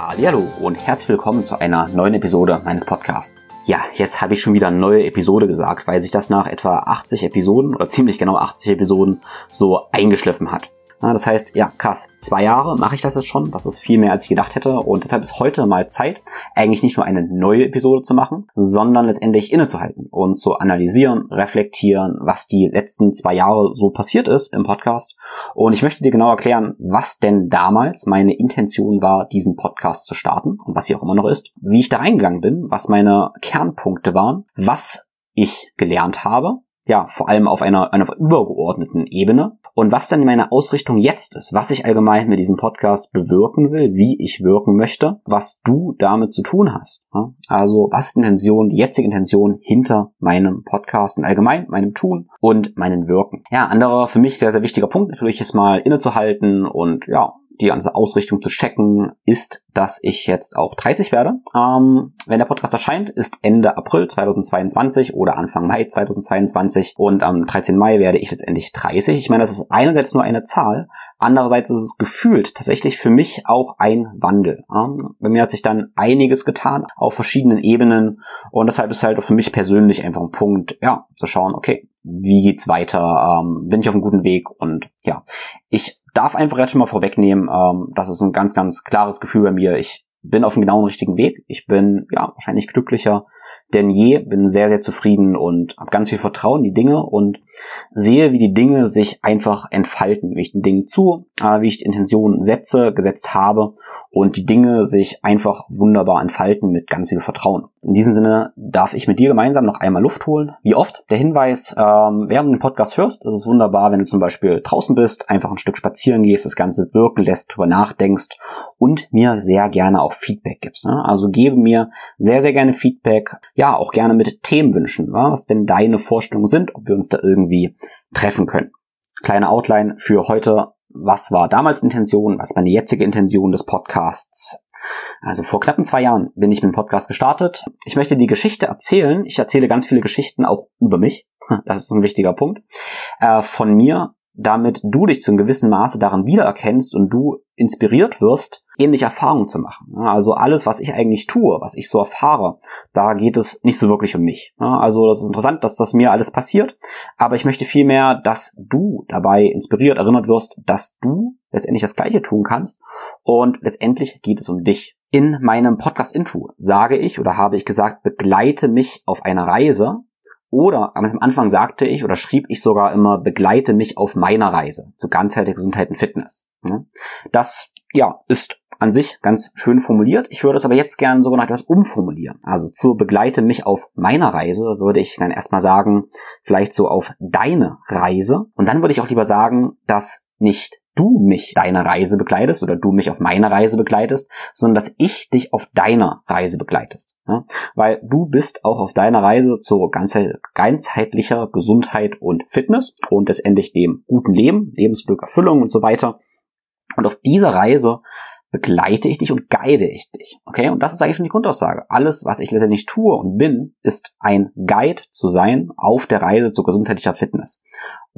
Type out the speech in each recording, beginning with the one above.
Hallo und herzlich willkommen zu einer neuen Episode meines Podcasts. Ja, jetzt habe ich schon wieder neue Episode gesagt, weil sich das nach etwa 80 Episoden oder ziemlich genau 80 Episoden so eingeschliffen hat. Das heißt, ja, krass, zwei Jahre mache ich das jetzt schon. Das ist viel mehr, als ich gedacht hätte. Und deshalb ist heute mal Zeit, eigentlich nicht nur eine neue Episode zu machen, sondern letztendlich innezuhalten und zu analysieren, reflektieren, was die letzten zwei Jahre so passiert ist im Podcast. Und ich möchte dir genau erklären, was denn damals meine Intention war, diesen Podcast zu starten und was sie auch immer noch ist, wie ich da reingegangen bin, was meine Kernpunkte waren, was ich gelernt habe ja, vor allem auf einer, einer übergeordneten Ebene. Und was dann meine Ausrichtung jetzt ist, was ich allgemein mit diesem Podcast bewirken will, wie ich wirken möchte, was du damit zu tun hast. Also, was ist die Intention, die jetzige Intention hinter meinem Podcast und allgemein meinem Tun und meinen Wirken. Ja, anderer für mich sehr, sehr wichtiger Punkt natürlich ist mal innezuhalten und ja, die ganze Ausrichtung zu checken, ist, dass ich jetzt auch 30 werde. Ähm, wenn der Podcast erscheint, ist Ende April 2022 oder Anfang Mai 2022 und am 13. Mai werde ich letztendlich 30. Ich meine, das ist einerseits nur eine Zahl, andererseits ist es gefühlt tatsächlich für mich auch ein Wandel. Ähm, bei mir hat sich dann einiges getan auf verschiedenen Ebenen und deshalb ist halt für mich persönlich einfach ein Punkt, ja, zu schauen, okay, wie geht's weiter, ähm, bin ich auf einem guten Weg und ja, ich darf einfach jetzt schon mal vorwegnehmen, ähm, das ist ein ganz, ganz klares Gefühl bei mir. Ich bin auf dem genauen richtigen Weg. Ich bin ja wahrscheinlich glücklicher denn je, bin sehr, sehr zufrieden und habe ganz viel Vertrauen in die Dinge und sehe, wie die Dinge sich einfach entfalten, wie ich den Dingen zu, äh, wie ich die Intention setze, gesetzt habe und die Dinge sich einfach wunderbar entfalten mit ganz viel Vertrauen. In diesem Sinne darf ich mit dir gemeinsam noch einmal Luft holen. Wie oft? Der Hinweis, ähm, während du den Podcast hörst, ist es wunderbar, wenn du zum Beispiel draußen bist, einfach ein Stück spazieren gehst, das Ganze wirken lässt, drüber nachdenkst und mir sehr gerne auch Feedback gibst. Ne? Also gebe mir sehr, sehr gerne Feedback ja, auch gerne mit Themenwünschen, was denn deine Vorstellungen sind, ob wir uns da irgendwie treffen können. Kleine Outline für heute. Was war damals Intention? Was war meine jetzige Intention des Podcasts? Also vor knappen zwei Jahren bin ich mit dem Podcast gestartet. Ich möchte die Geschichte erzählen. Ich erzähle ganz viele Geschichten auch über mich. Das ist ein wichtiger Punkt. Äh, von mir, damit du dich zu einem gewissen Maße daran wiedererkennst und du inspiriert wirst, ähnliche Erfahrungen zu machen. Also alles, was ich eigentlich tue, was ich so erfahre, da geht es nicht so wirklich um mich. Also das ist interessant, dass das mir alles passiert, aber ich möchte vielmehr, dass du dabei inspiriert, erinnert wirst, dass du letztendlich das Gleiche tun kannst und letztendlich geht es um dich. In meinem Podcast Into sage ich oder habe ich gesagt, begleite mich auf einer Reise, oder am Anfang sagte ich oder schrieb ich sogar immer, begleite mich auf meiner Reise zu ganzheitlicher Gesundheit und Fitness. Das ja, ist an sich ganz schön formuliert. Ich würde es aber jetzt gerne sogar noch etwas umformulieren. Also zu begleite mich auf meiner Reise würde ich dann erstmal sagen, vielleicht so auf deine Reise. Und dann würde ich auch lieber sagen, dass nicht du mich deine Reise begleitest oder du mich auf meine Reise begleitest, sondern dass ich dich auf deiner Reise begleitest. Ja? Weil du bist auch auf deiner Reise zu ganzheitlicher Gesundheit und Fitness und letztendlich dem guten Leben, Lebensglück, Erfüllung und so weiter. Und auf dieser Reise begleite ich dich und guide ich dich. Okay? Und das ist eigentlich schon die Grundaussage. Alles, was ich letztendlich tue und bin, ist ein Guide zu sein auf der Reise zu gesundheitlicher Fitness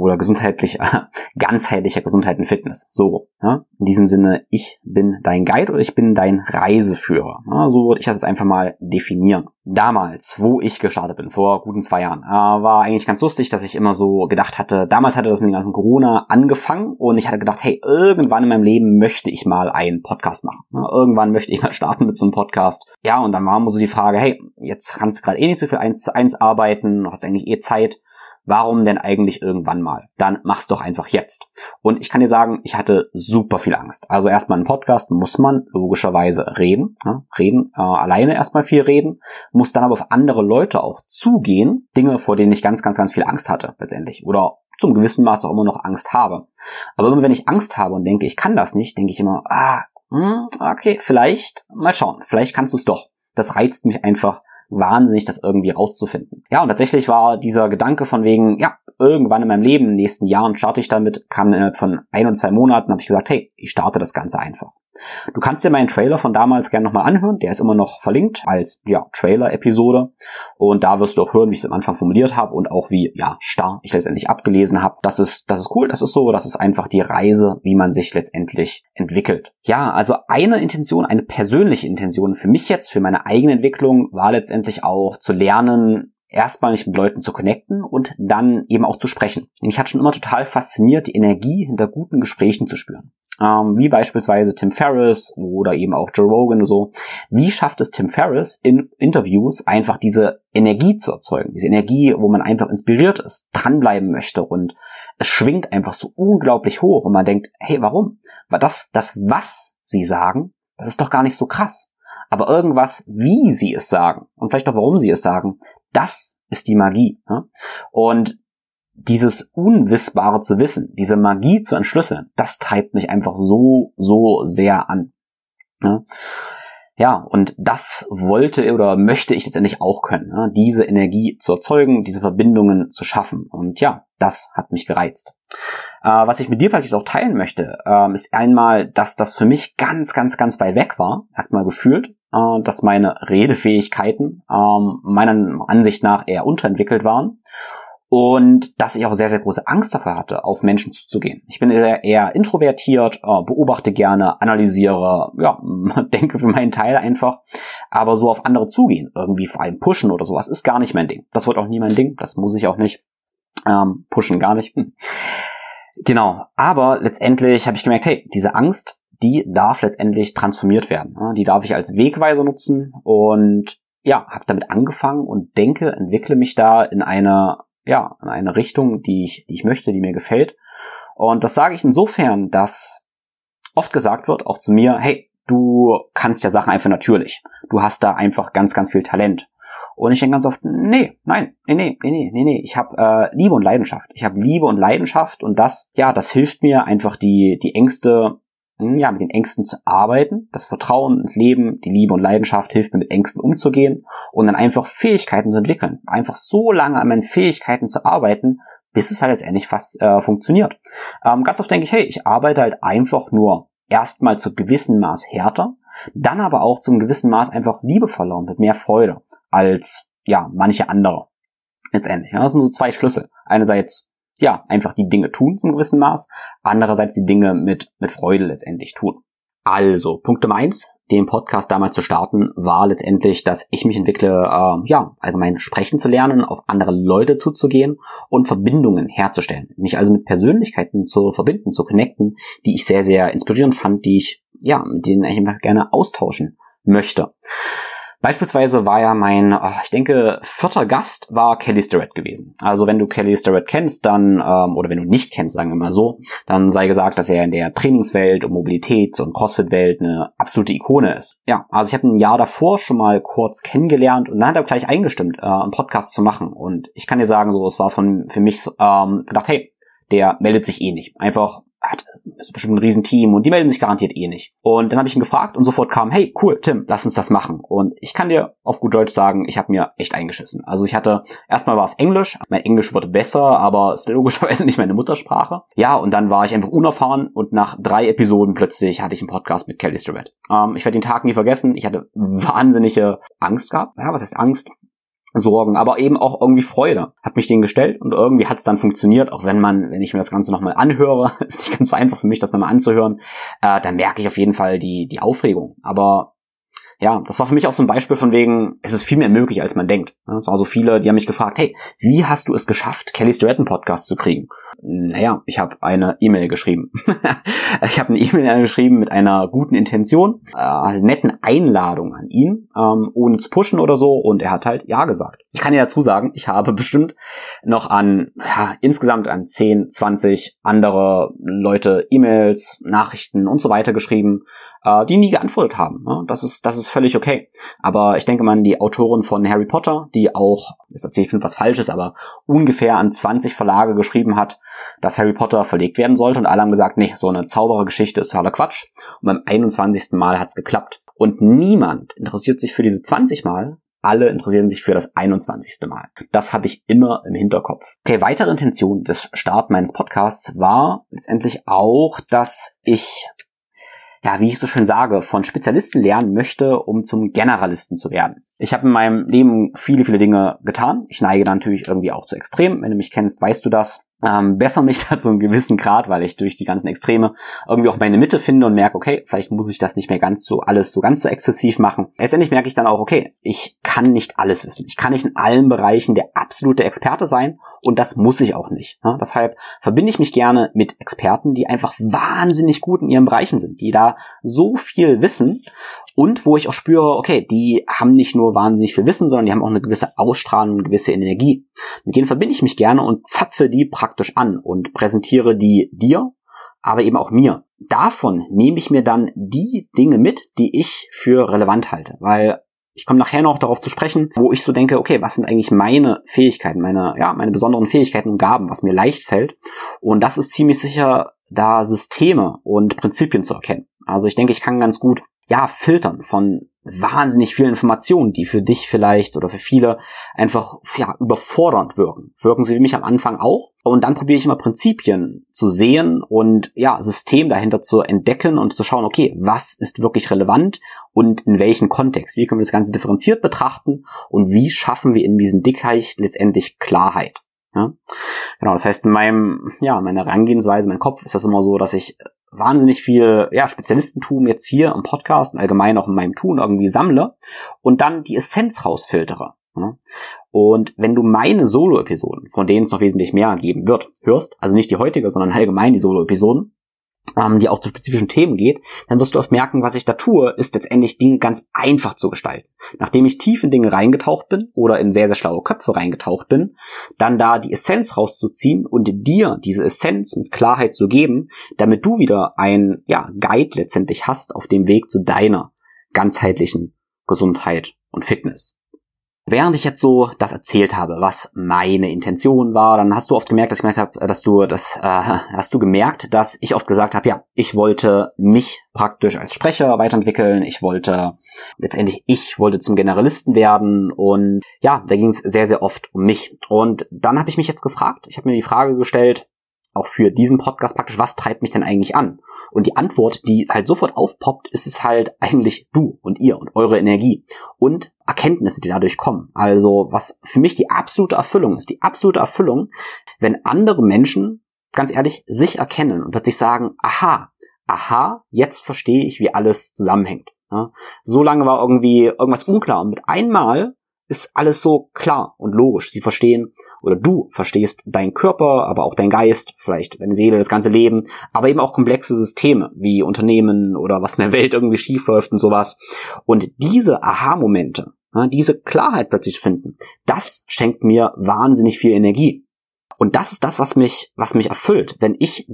oder gesundheitlicher, ganzheitlicher Gesundheit und Fitness. So, ja? in diesem Sinne, ich bin dein Guide oder ich bin dein Reiseführer. Ja? So würde ich das jetzt einfach mal definieren. Damals, wo ich gestartet bin, vor guten zwei Jahren, äh, war eigentlich ganz lustig, dass ich immer so gedacht hatte, damals hatte das mit dem ganzen Corona angefangen und ich hatte gedacht, hey, irgendwann in meinem Leben möchte ich mal einen Podcast machen. Ja? Irgendwann möchte ich mal starten mit so einem Podcast. Ja, und dann war immer so die Frage, hey, jetzt kannst du gerade eh nicht so viel eins zu eins arbeiten, hast eigentlich eh Zeit Warum denn eigentlich irgendwann mal? Dann mach's doch einfach jetzt. Und ich kann dir sagen, ich hatte super viel Angst. Also erstmal ein Podcast muss man logischerweise reden, ja, reden, äh, alleine erstmal viel reden, muss dann aber auf andere Leute auch zugehen, Dinge, vor denen ich ganz, ganz, ganz viel Angst hatte letztendlich oder zum gewissen Maß auch immer noch Angst habe. Aber immer wenn ich Angst habe und denke, ich kann das nicht, denke ich immer, ah, hm, okay, vielleicht, mal schauen, vielleicht kannst du es doch. Das reizt mich einfach wahnsinnig, das irgendwie rauszufinden. Ja, und tatsächlich war dieser Gedanke von wegen, ja, irgendwann in meinem Leben, in den nächsten Jahren starte ich damit, kam innerhalb von ein und zwei Monaten, habe ich gesagt, hey, ich starte das Ganze einfach. Du kannst dir meinen Trailer von damals gerne nochmal anhören. Der ist immer noch verlinkt als ja, Trailer-Episode. Und da wirst du auch hören, wie ich es am Anfang formuliert habe und auch wie ja, starr ich letztendlich abgelesen habe. Das ist, das ist cool, das ist so, das ist einfach die Reise, wie man sich letztendlich entwickelt. Ja, also eine Intention, eine persönliche Intention für mich jetzt, für meine eigene Entwicklung, war letztendlich auch zu lernen, erstmal mich mit Leuten zu connecten und dann eben auch zu sprechen. Mich hat schon immer total fasziniert, die Energie hinter guten Gesprächen zu spüren ähm, wie beispielsweise Tim Ferriss oder eben auch Joe Rogan so. Wie schafft es Tim Ferriss in Interviews einfach diese Energie zu erzeugen? Diese Energie, wo man einfach inspiriert ist, dranbleiben möchte und es schwingt einfach so unglaublich hoch und man denkt, hey, warum? Weil das, das was sie sagen, das ist doch gar nicht so krass. Aber irgendwas, wie sie es sagen und vielleicht auch warum sie es sagen, das ist die Magie. Ne? Und dieses Unwissbare zu wissen, diese Magie zu entschlüsseln, das treibt mich einfach so, so sehr an. Ja, ja und das wollte oder möchte ich letztendlich auch können, ne? diese Energie zu erzeugen, diese Verbindungen zu schaffen. Und ja, das hat mich gereizt. Äh, was ich mit dir praktisch auch teilen möchte, äh, ist einmal, dass das für mich ganz, ganz, ganz weit weg war, erstmal gefühlt, äh, dass meine Redefähigkeiten ähm, meiner Ansicht nach eher unterentwickelt waren und dass ich auch sehr, sehr große Angst dafür hatte, auf Menschen zuzugehen. Ich bin eher, eher introvertiert, äh, beobachte gerne, analysiere, ja, denke für meinen Teil einfach, aber so auf andere zugehen, irgendwie vor allem pushen oder sowas, ist gar nicht mein Ding. Das wird auch nie mein Ding, das muss ich auch nicht. Ähm, pushen gar nicht. Hm. Genau, aber letztendlich habe ich gemerkt, hey, diese Angst, die darf letztendlich transformiert werden. Die darf ich als Wegweiser nutzen und ja, habe damit angefangen und denke, entwickle mich da in eine ja, in eine Richtung, die ich, die ich möchte, die mir gefällt. Und das sage ich insofern, dass oft gesagt wird, auch zu mir, hey, du kannst ja Sachen einfach natürlich. Du hast da einfach ganz, ganz viel Talent. Und ich denke ganz oft, nee, nein, nee, nee, nee, nee, nee, ich habe äh, Liebe und Leidenschaft. Ich habe Liebe und Leidenschaft und das, ja, das hilft mir einfach die, die Ängste hm, ja, mit den Ängsten zu arbeiten, das Vertrauen ins Leben, die Liebe und Leidenschaft hilft mir mit Ängsten umzugehen und dann einfach Fähigkeiten zu entwickeln. Einfach so lange an meinen Fähigkeiten zu arbeiten, bis es halt letztendlich fast äh, funktioniert. Ähm, ganz oft denke ich, hey, ich arbeite halt einfach nur erstmal zu gewissen Maß härter, dann aber auch zum gewissen Maß einfach liebevoller und mit mehr Freude als ja manche andere. Letztendlich. Das sind so zwei Schlüssel. Einerseits ja, einfach die Dinge tun zum gewissen Maß, andererseits die Dinge mit, mit Freude letztendlich tun. Also, Punkt Nummer eins, den Podcast damals zu starten, war letztendlich, dass ich mich entwickle, äh, ja, allgemein sprechen zu lernen, auf andere Leute zuzugehen und Verbindungen herzustellen. Mich also mit Persönlichkeiten zu verbinden, zu connecten, die ich sehr, sehr inspirierend fand, die ich, ja, mit denen ich einfach gerne austauschen möchte. Beispielsweise war ja mein, oh, ich denke, vierter Gast war Kelly Starrett gewesen. Also wenn du Kelly Starrett kennst, dann, ähm, oder wenn du nicht kennst, sagen wir mal so, dann sei gesagt, dass er in der Trainingswelt und Mobilitäts- und Crossfit-Welt eine absolute Ikone ist. Ja, also ich habe ein Jahr davor schon mal kurz kennengelernt und dann hat er gleich eingestimmt, äh, einen Podcast zu machen. Und ich kann dir sagen, so, es war von für mich ähm, gedacht, hey, der meldet sich eh nicht. Einfach hat ist bestimmt ein Riesenteam und die melden sich garantiert eh nicht. Und dann habe ich ihn gefragt und sofort kam, hey, cool, Tim, lass uns das machen. Und ich kann dir auf gut Deutsch sagen, ich habe mir echt eingeschissen. Also ich hatte, erstmal war es Englisch, mein Englisch wurde besser, aber ist logischerweise nicht meine Muttersprache. Ja, und dann war ich einfach unerfahren und nach drei Episoden plötzlich hatte ich einen Podcast mit Kelly Starrett. Ähm, ich werde den Tag nie vergessen, ich hatte wahnsinnige Angst gehabt. Ja, was heißt Angst? Sorgen, aber eben auch irgendwie Freude. Hat mich den gestellt und irgendwie hat es dann funktioniert, auch wenn man, wenn ich mir das Ganze nochmal anhöre, ist nicht ganz so einfach für mich, das nochmal anzuhören, äh, dann merke ich auf jeden Fall die, die Aufregung. Aber ja, das war für mich auch so ein Beispiel von wegen, es ist viel mehr möglich, als man denkt. Es waren so viele, die haben mich gefragt, hey, wie hast du es geschafft, Kelly Stratton Podcast zu kriegen? Naja, ich habe eine E-Mail geschrieben. ich habe eine E-Mail geschrieben mit einer guten Intention, äh, netten Einladung an ihn, ähm, ohne zu pushen oder so, und er hat halt Ja gesagt. Ich kann dir dazu sagen, ich habe bestimmt noch an, ja, insgesamt an 10, 20 andere Leute E-Mails, Nachrichten und so weiter geschrieben, äh, die nie geantwortet haben. Das ist, das ist völlig okay. Aber ich denke mal die Autorin von Harry Potter, die auch, jetzt erzähle ich schon was Falsches, aber ungefähr an 20 Verlage geschrieben hat, dass Harry Potter verlegt werden sollte und alle haben gesagt, nee, so eine Zauberergeschichte ist totaler Quatsch. Und beim 21. Mal hat's geklappt. Und niemand interessiert sich für diese 20 Mal alle interessieren sich für das 21. Mal. Das habe ich immer im Hinterkopf. Okay, weitere Intention des Start meines Podcasts war letztendlich auch, dass ich ja, wie ich so schön sage, von Spezialisten lernen möchte, um zum Generalisten zu werden. Ich habe in meinem Leben viele, viele Dinge getan. Ich neige natürlich irgendwie auch zu Extrem. Wenn du mich kennst, weißt du das ähm, besser mich da zu einem gewissen Grad, weil ich durch die ganzen Extreme irgendwie auch meine Mitte finde und merke, okay, vielleicht muss ich das nicht mehr ganz so alles so ganz so exzessiv machen. Letztendlich merke ich dann auch, okay, ich kann nicht alles wissen. Ich kann nicht in allen Bereichen der absolute Experte sein und das muss ich auch nicht. Ja? Deshalb verbinde ich mich gerne mit Experten, die einfach wahnsinnig gut in ihren Bereichen sind, die da so viel wissen und wo ich auch spüre, okay, die haben nicht nur wahnsinnig viel Wissen, sondern die haben auch eine gewisse Ausstrahlung, eine gewisse Energie. Mit denen verbinde ich mich gerne und zapfe die praktisch an und präsentiere die dir, aber eben auch mir. Davon nehme ich mir dann die Dinge mit, die ich für relevant halte, weil ich komme nachher noch darauf zu sprechen, wo ich so denke, okay, was sind eigentlich meine Fähigkeiten, meine, ja, meine besonderen Fähigkeiten und Gaben, was mir leicht fällt. Und das ist ziemlich sicher, da Systeme und Prinzipien zu erkennen. Also ich denke, ich kann ganz gut ja, filtern von wahnsinnig vielen Informationen, die für dich vielleicht oder für viele einfach ja, überfordernd wirken. Wirken sie für mich am Anfang auch. Und dann probiere ich immer Prinzipien zu sehen und ja, System dahinter zu entdecken und zu schauen, okay, was ist wirklich relevant und in welchem Kontext? Wie können wir das Ganze differenziert betrachten und wie schaffen wir in diesem Dickheit letztendlich Klarheit? Ja? Genau, das heißt, in meinem, ja, meiner Herangehensweise, mein Kopf ist das immer so, dass ich wahnsinnig viel ja, Spezialistentum jetzt hier im Podcast und allgemein auch in meinem Tun irgendwie sammle und dann die Essenz rausfiltere. Ja? Und wenn du meine Solo-Episoden, von denen es noch wesentlich mehr geben wird, hörst, also nicht die heutige, sondern allgemein die Solo-Episoden, ähm, die auch zu spezifischen Themen geht, dann wirst du oft merken, was ich da tue, ist letztendlich Dinge ganz einfach zu gestalten. Nachdem ich tief in Dinge reingetaucht bin oder in sehr, sehr schlaue Köpfe reingetaucht bin, dann da die Essenz rauszuziehen und dir diese Essenz mit Klarheit zu geben, damit du wieder ein ja, Guide letztendlich hast auf dem Weg zu deiner ganzheitlichen Gesundheit und Fitness. Während ich jetzt so das erzählt habe, was meine Intention war, dann hast du oft gemerkt, dass ich gemerkt habe, dass du das äh, hast du gemerkt, dass ich oft gesagt habe, ja, ich wollte mich praktisch als Sprecher weiterentwickeln, ich wollte letztendlich ich wollte zum Generalisten werden. Und ja, da ging es sehr sehr oft um mich. Und dann habe ich mich jetzt gefragt, ich habe mir die Frage gestellt, auch für diesen Podcast praktisch, was treibt mich denn eigentlich an? Und die Antwort, die halt sofort aufpoppt, ist es halt eigentlich du und ihr und eure Energie und Erkenntnisse, die dadurch kommen. Also was für mich die absolute Erfüllung ist, die absolute Erfüllung, wenn andere Menschen, ganz ehrlich, sich erkennen und plötzlich sagen, aha, aha, jetzt verstehe ich, wie alles zusammenhängt. Ja, so lange war irgendwie irgendwas unklar und mit einmal ist alles so klar und logisch. Sie verstehen oder du verstehst deinen Körper, aber auch dein Geist, vielleicht deine Seele, das ganze Leben, aber eben auch komplexe Systeme wie Unternehmen oder was in der Welt irgendwie schief läuft und sowas. Und diese Aha-Momente, diese Klarheit plötzlich finden, das schenkt mir wahnsinnig viel Energie. Und das ist das, was mich, was mich erfüllt, wenn ich,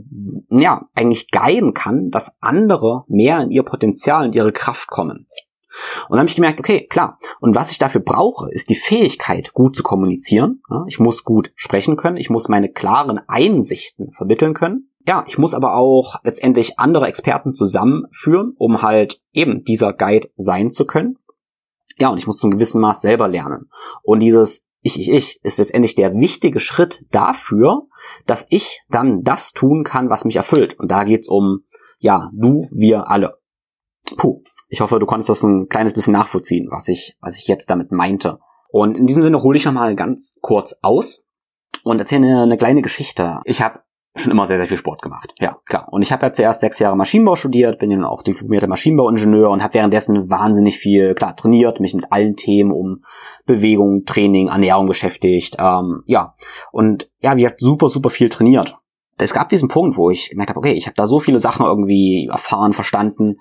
ja, eigentlich guiden kann, dass andere mehr in ihr Potenzial, in ihre Kraft kommen. Und dann habe ich gemerkt, okay, klar. Und was ich dafür brauche, ist die Fähigkeit, gut zu kommunizieren. Ich muss gut sprechen können. Ich muss meine klaren Einsichten vermitteln können. Ja, ich muss aber auch letztendlich andere Experten zusammenführen, um halt eben dieser Guide sein zu können. Ja, und ich muss zum gewissen Maß selber lernen. Und dieses ich, ich, ich ist letztendlich der wichtige Schritt dafür, dass ich dann das tun kann, was mich erfüllt. Und da geht's um, ja, du, wir alle. Puh, ich hoffe, du konntest das ein kleines bisschen nachvollziehen, was ich, was ich jetzt damit meinte. Und in diesem Sinne hole ich nochmal ganz kurz aus und erzähle eine, eine kleine Geschichte. Ich habe schon immer sehr, sehr viel Sport gemacht. Ja, klar. Und ich habe ja zuerst sechs Jahre Maschinenbau studiert, bin ja auch diplomierter Maschinenbauingenieur und habe währenddessen wahnsinnig viel, klar, trainiert, mich mit allen Themen um Bewegung, Training, Ernährung beschäftigt. Ähm, ja, und ja, wie gesagt, super, super viel trainiert. Es gab diesen Punkt, wo ich gemerkt habe, okay, ich habe da so viele Sachen irgendwie erfahren, verstanden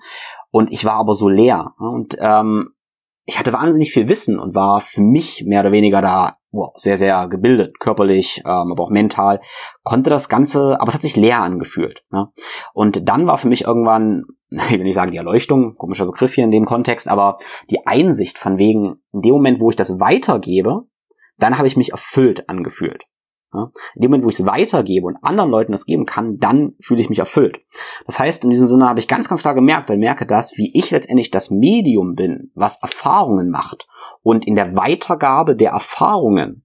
und ich war aber so leer. Und ähm, ich hatte wahnsinnig viel Wissen und war für mich mehr oder weniger da wow, sehr, sehr gebildet, körperlich, ähm, aber auch mental, konnte das Ganze, aber es hat sich leer angefühlt. Ne? Und dann war für mich irgendwann, ich will nicht sagen die Erleuchtung, komischer Begriff hier in dem Kontext, aber die Einsicht von wegen, in dem Moment, wo ich das weitergebe, dann habe ich mich erfüllt angefühlt. Ja? In dem Moment, wo ich es weitergebe und anderen Leuten das geben kann, dann fühle ich mich erfüllt. Das heißt, in diesem Sinne habe ich ganz, ganz klar gemerkt und merke das, wie ich letztendlich das Medium bin, was Erfahrungen macht und in der Weitergabe der Erfahrungen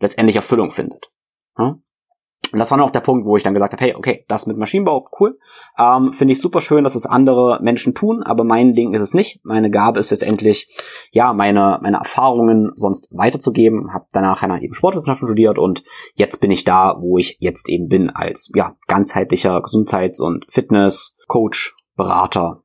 letztendlich Erfüllung findet. Ja? Und das war dann auch der Punkt, wo ich dann gesagt habe, hey, okay, das mit Maschinenbau, cool. Ähm, Finde ich super schön, dass es andere Menschen tun, aber mein Ding ist es nicht. Meine Gabe ist letztendlich, ja, meine, meine Erfahrungen sonst weiterzugeben. Habe danach dann eben Sportwissenschaften studiert und jetzt bin ich da, wo ich jetzt eben bin, als ja, ganzheitlicher Gesundheits- und Fitness-Coach, Berater,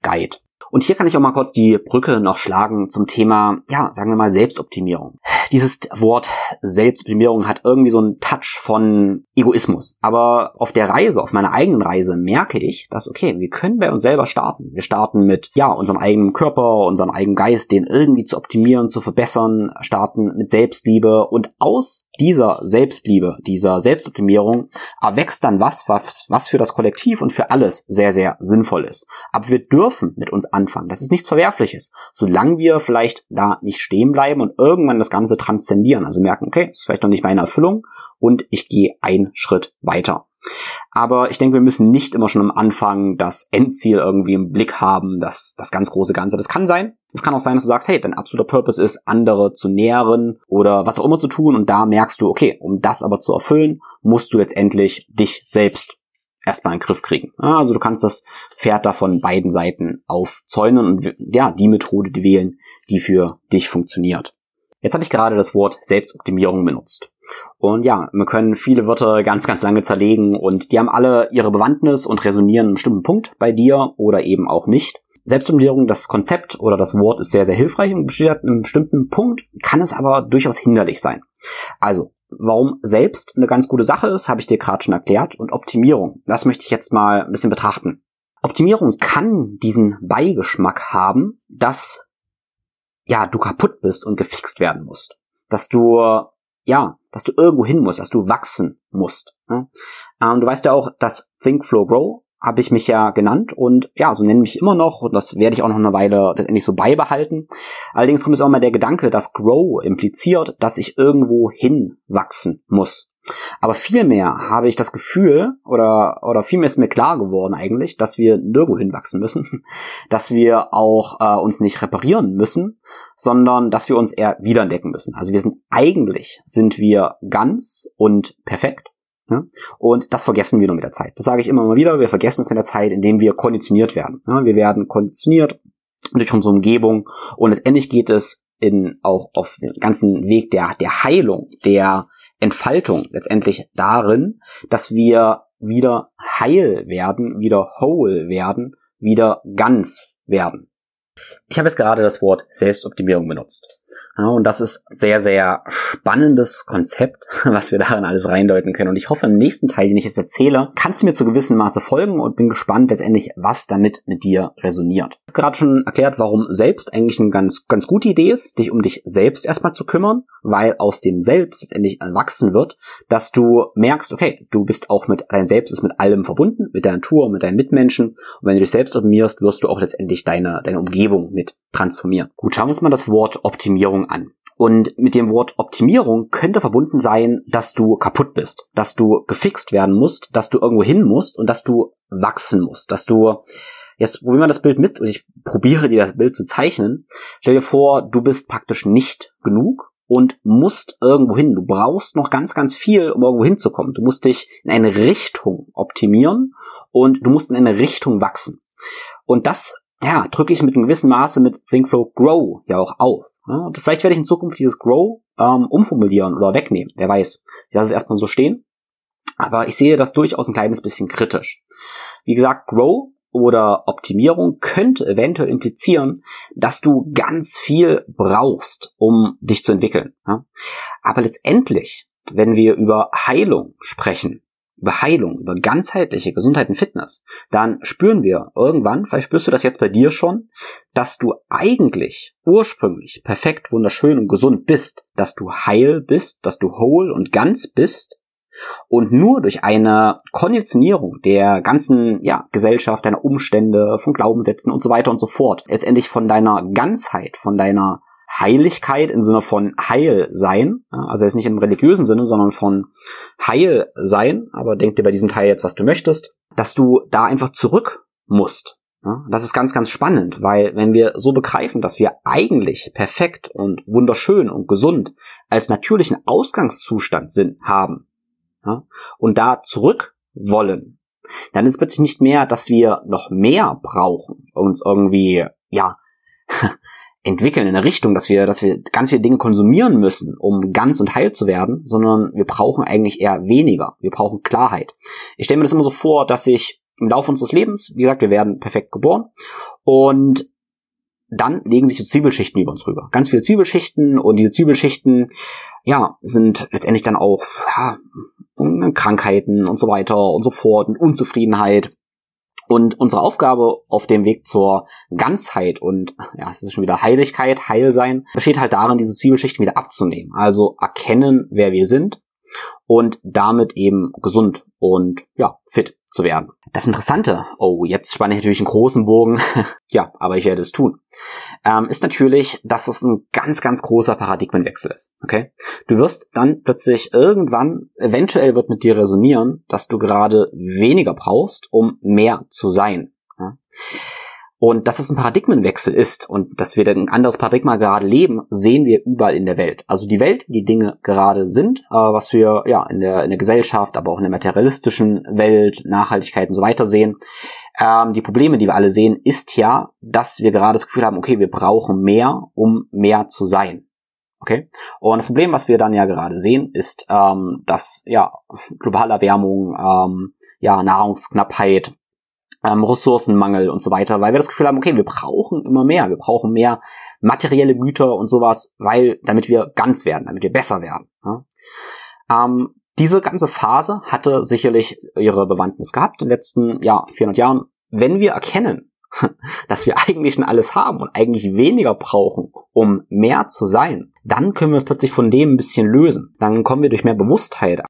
Guide. Und hier kann ich auch mal kurz die Brücke noch schlagen zum Thema, ja, sagen wir mal Selbstoptimierung. Dieses Wort Selbstoptimierung hat irgendwie so einen Touch von Egoismus. Aber auf der Reise, auf meiner eigenen Reise merke ich, dass, okay, wir können bei uns selber starten. Wir starten mit, ja, unserem eigenen Körper, unserem eigenen Geist, den irgendwie zu optimieren, zu verbessern, starten mit Selbstliebe und aus dieser Selbstliebe, dieser Selbstoptimierung erwächst dann was, was, was für das Kollektiv und für alles sehr, sehr sinnvoll ist. Aber wir dürfen mit uns anfangen. Das ist nichts Verwerfliches. Solange wir vielleicht da nicht stehen bleiben und irgendwann das Ganze transzendieren. Also merken, okay, das ist vielleicht noch nicht meine Erfüllung und ich gehe einen Schritt weiter. Aber ich denke, wir müssen nicht immer schon am Anfang das Endziel irgendwie im Blick haben, das, das ganz große Ganze. Das kann sein. Es kann auch sein, dass du sagst, hey, dein absoluter Purpose ist, andere zu nähren oder was auch immer zu tun. Und da merkst du, okay, um das aber zu erfüllen, musst du letztendlich dich selbst erstmal in den Griff kriegen. Also du kannst das Pferd da von beiden Seiten aufzäunen und ja, die Methode wählen, die für dich funktioniert. Jetzt habe ich gerade das Wort Selbstoptimierung benutzt. Und ja, wir können viele Wörter ganz, ganz lange zerlegen und die haben alle ihre Bewandtnis und resonieren einen bestimmten Punkt bei dir oder eben auch nicht. Selbstoptimierung, das Konzept oder das Wort ist sehr, sehr hilfreich und besteht an einem bestimmten Punkt, kann es aber durchaus hinderlich sein. Also, Warum selbst eine ganz gute Sache ist, habe ich dir gerade schon erklärt. Und Optimierung, das möchte ich jetzt mal ein bisschen betrachten. Optimierung kann diesen Beigeschmack haben, dass ja du kaputt bist und gefixt werden musst, dass du ja, dass du irgendwo hin musst, dass du wachsen musst. Ne? Ähm, du weißt ja auch, dass Think, Flow, Grow habe ich mich ja genannt und ja, so nenne ich immer noch und das werde ich auch noch eine Weile letztendlich so beibehalten. Allerdings kommt es auch mal der Gedanke, dass Grow impliziert, dass ich irgendwo hinwachsen muss. Aber vielmehr habe ich das Gefühl, oder, oder vielmehr ist mir klar geworden eigentlich, dass wir nirgendwo hinwachsen müssen, dass wir auch äh, uns nicht reparieren müssen, sondern dass wir uns eher wiederentdecken müssen. Also wir sind eigentlich, sind wir ganz und perfekt ja? Und das vergessen wir nur mit der Zeit. Das sage ich immer mal wieder. Wir vergessen es mit der Zeit, indem wir konditioniert werden. Ja? Wir werden konditioniert durch unsere Umgebung und letztendlich geht es in, auch auf den ganzen Weg der, der Heilung, der Entfaltung letztendlich darin, dass wir wieder heil werden, wieder whole werden, wieder ganz werden. Ich habe jetzt gerade das Wort Selbstoptimierung benutzt. Ja, und das ist sehr, sehr spannendes Konzept, was wir darin alles reindeuten können. Und ich hoffe, im nächsten Teil, den ich jetzt erzähle, kannst du mir zu gewissem Maße folgen und bin gespannt letztendlich, was damit mit dir resoniert. Ich habe gerade schon erklärt, warum selbst eigentlich eine ganz, ganz gute Idee ist, dich um dich selbst erstmal zu kümmern, weil aus dem Selbst letztendlich erwachsen wird, dass du merkst, okay, du bist auch mit, dein Selbst ist mit allem verbunden, mit der Natur, mit deinen Mitmenschen. Und wenn du dich selbst optimierst, wirst du auch letztendlich deine, deine Umgebung mit transformieren. Gut, schauen wir uns mal das Wort Optimierung an. Und mit dem Wort Optimierung könnte verbunden sein, dass du kaputt bist, dass du gefixt werden musst, dass du irgendwo hin musst und dass du wachsen musst, dass du Jetzt probieren wir das Bild mit und ich probiere dir das Bild zu zeichnen. Stell dir vor, du bist praktisch nicht genug und musst irgendwo hin. Du brauchst noch ganz, ganz viel, um irgendwo hinzukommen. Du musst dich in eine Richtung optimieren und du musst in eine Richtung wachsen. Und das ja, drücke ich mit einem gewissen Maße mit ThinkFlow Grow ja auch auf. Ja, vielleicht werde ich in Zukunft dieses Grow ähm, umformulieren oder wegnehmen. Wer weiß. Ich lasse es erstmal so stehen. Aber ich sehe das durchaus ein kleines bisschen kritisch. Wie gesagt, Grow oder Optimierung könnte eventuell implizieren, dass du ganz viel brauchst, um dich zu entwickeln. Ja? Aber letztendlich, wenn wir über Heilung sprechen, über Heilung, über ganzheitliche Gesundheit und Fitness, dann spüren wir irgendwann, vielleicht spürst du das jetzt bei dir schon, dass du eigentlich ursprünglich perfekt, wunderschön und gesund bist, dass du heil bist, dass du whole und ganz bist. Und nur durch eine Konditionierung der ganzen ja, Gesellschaft, deiner Umstände, von Glaubenssätzen und so weiter und so fort, letztendlich von deiner Ganzheit, von deiner Heiligkeit im Sinne von Heil sein, also jetzt nicht im religiösen Sinne, sondern von Heil sein, aber denk dir bei diesem Teil jetzt, was du möchtest, dass du da einfach zurück musst. Das ist ganz, ganz spannend, weil wenn wir so begreifen, dass wir eigentlich perfekt und wunderschön und gesund als natürlichen Ausgangszustand sind, haben und da zurück wollen, dann ist plötzlich nicht mehr, dass wir noch mehr brauchen, uns irgendwie, ja, entwickeln in eine Richtung, dass wir, dass wir ganz viele Dinge konsumieren müssen, um ganz und heil zu werden, sondern wir brauchen eigentlich eher weniger. Wir brauchen Klarheit. Ich stelle mir das immer so vor, dass ich im Laufe unseres Lebens, wie gesagt, wir werden perfekt geboren und dann legen sich so Zwiebelschichten über uns rüber. Ganz viele Zwiebelschichten und diese Zwiebelschichten, ja, sind letztendlich dann auch ja, Krankheiten und so weiter und so fort und Unzufriedenheit und unsere Aufgabe auf dem Weg zur Ganzheit und, ja, es ist schon wieder Heiligkeit, Heilsein, besteht halt darin, diese Zwiebelschichten wieder abzunehmen. Also erkennen, wer wir sind und damit eben gesund und, ja, fit zu werden. Das Interessante, oh, jetzt spanne ich natürlich einen großen Bogen, ja, aber ich werde es tun, ähm, ist natürlich, dass es ein ganz, ganz großer Paradigmenwechsel ist. Okay? Du wirst dann plötzlich irgendwann, eventuell wird mit dir resonieren, dass du gerade weniger brauchst, um mehr zu sein. Ja? Und dass es ein Paradigmenwechsel ist und dass wir ein anderes Paradigma gerade leben, sehen wir überall in der Welt. Also die Welt, die Dinge gerade sind, äh, was wir ja in der, in der Gesellschaft, aber auch in der materialistischen Welt, Nachhaltigkeit und so weiter sehen. Ähm, die Probleme, die wir alle sehen, ist ja, dass wir gerade das Gefühl haben, okay, wir brauchen mehr, um mehr zu sein. Okay? Und das Problem, was wir dann ja gerade sehen, ist, ähm, dass ja globale Erwärmung, ähm, ja Nahrungsknappheit, ähm, Ressourcenmangel und so weiter, weil wir das Gefühl haben, okay, wir brauchen immer mehr, wir brauchen mehr materielle Güter und sowas, weil damit wir ganz werden, damit wir besser werden. Ja? Ähm, diese ganze Phase hatte sicherlich ihre Bewandtnis gehabt in den letzten ja, 400 Jahren. Wenn wir erkennen, dass wir eigentlich schon alles haben und eigentlich weniger brauchen, um mehr zu sein, dann können wir uns plötzlich von dem ein bisschen lösen. Dann kommen wir durch mehr Bewusstheit.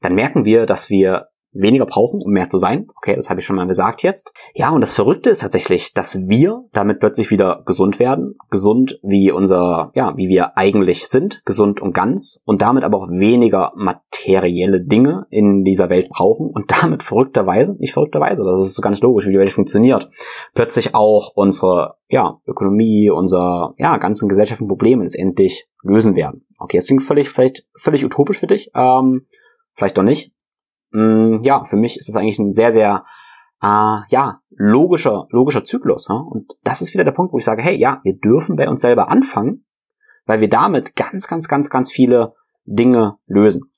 Dann merken wir, dass wir weniger brauchen, um mehr zu sein. Okay, das habe ich schon mal gesagt jetzt. Ja, und das Verrückte ist tatsächlich, dass wir damit plötzlich wieder gesund werden. Gesund wie unser, ja, wie wir eigentlich sind. Gesund und ganz. Und damit aber auch weniger materielle Dinge in dieser Welt brauchen. Und damit verrückterweise, nicht verrückterweise, das ist so ganz logisch, wie die Welt funktioniert, plötzlich auch unsere, ja, Ökonomie, unser, ja, ganzen gesellschaftlichen Probleme letztendlich lösen werden. Okay, das klingt völlig, vielleicht völlig utopisch für dich. Ähm, vielleicht doch nicht mh, mm, ja, für mich ist das eigentlich ein sehr, sehr äh, ja, logischer, logischer Zyklus. Ne? Und das ist wieder der Punkt, wo ich sage, hey, ja, wir dürfen bei uns selber anfangen, weil wir damit ganz, ganz, ganz, ganz viele Dinge lösen.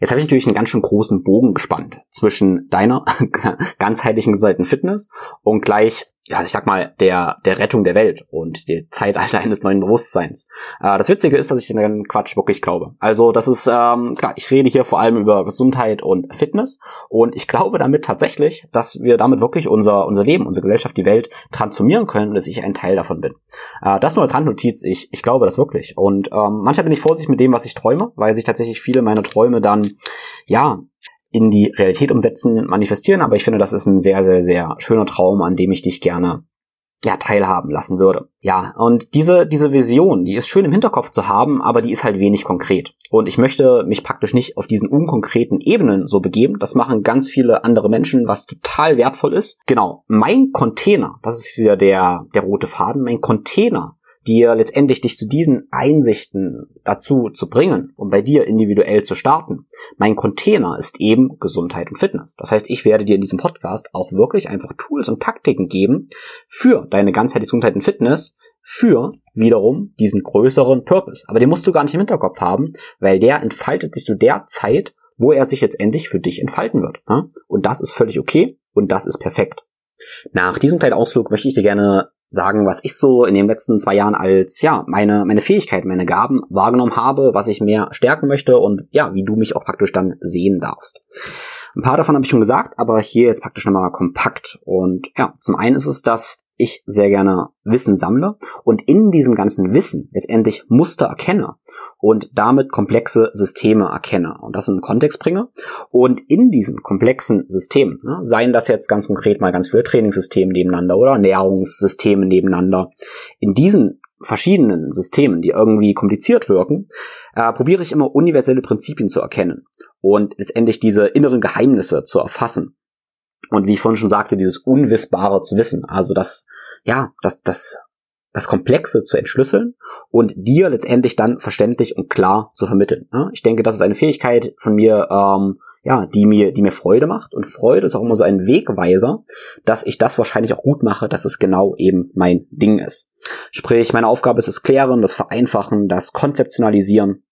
Jetzt habe ich natürlich einen ganz schön großen Bogen gespannt zwischen deiner ganzheitlichen Seiten Fitness und gleich ja, ich sag mal, der, der Rettung der Welt und der Zeitalter eines neuen Bewusstseins. Äh, das Witzige ist, dass ich den Quatsch wirklich glaube. Also das ist, ähm, klar, ich rede hier vor allem über Gesundheit und Fitness und ich glaube damit tatsächlich, dass wir damit wirklich unser, unser Leben, unsere Gesellschaft, die Welt transformieren können und dass ich ein Teil davon bin. Äh, das nur als Randnotiz, ich, ich glaube das wirklich. Und ähm, manchmal bin ich vorsichtig mit dem, was ich träume, weil sich tatsächlich viele meiner Träume dann, ja, in die Realität umsetzen, manifestieren, aber ich finde, das ist ein sehr, sehr, sehr schöner Traum, an dem ich dich gerne ja, teilhaben lassen würde. Ja, und diese, diese Vision, die ist schön im Hinterkopf zu haben, aber die ist halt wenig konkret. Und ich möchte mich praktisch nicht auf diesen unkonkreten Ebenen so begeben. Das machen ganz viele andere Menschen, was total wertvoll ist. Genau. Mein Container, das ist wieder der, der rote Faden, mein Container dir letztendlich dich zu diesen Einsichten dazu zu bringen, um bei dir individuell zu starten. Mein Container ist eben Gesundheit und Fitness. Das heißt, ich werde dir in diesem Podcast auch wirklich einfach Tools und Taktiken geben für deine ganzheitliche Gesundheit und Fitness, für wiederum diesen größeren Purpose. Aber den musst du gar nicht im Hinterkopf haben, weil der entfaltet sich zu der Zeit, wo er sich jetzt endlich für dich entfalten wird. Und das ist völlig okay und das ist perfekt. Nach diesem kleinen Ausflug möchte ich dir gerne sagen, was ich so in den letzten zwei Jahren als, ja, meine, meine Fähigkeiten, meine Gaben wahrgenommen habe, was ich mehr stärken möchte und ja, wie du mich auch praktisch dann sehen darfst. Ein paar davon habe ich schon gesagt, aber hier jetzt praktisch nochmal kompakt. Und ja, zum einen ist es das, ich sehr gerne Wissen sammle und in diesem ganzen Wissen letztendlich Muster erkenne und damit komplexe Systeme erkenne und das in den Kontext bringe. Und in diesen komplexen Systemen, ne, seien das jetzt ganz konkret mal ganz viele Trainingssysteme nebeneinander oder Ernährungssysteme nebeneinander, in diesen verschiedenen Systemen, die irgendwie kompliziert wirken, äh, probiere ich immer universelle Prinzipien zu erkennen und letztendlich diese inneren Geheimnisse zu erfassen. Und wie ich vorhin schon sagte, dieses Unwissbare zu wissen, also das, ja, das, das, das Komplexe zu entschlüsseln und dir letztendlich dann verständlich und klar zu vermitteln. Ich denke, das ist eine Fähigkeit von mir, ähm, ja, die mir, die mir Freude macht. Und Freude ist auch immer so ein Wegweiser, dass ich das wahrscheinlich auch gut mache, dass es genau eben mein Ding ist. Sprich, meine Aufgabe ist das Klären, das Vereinfachen, das Konzeptionalisieren.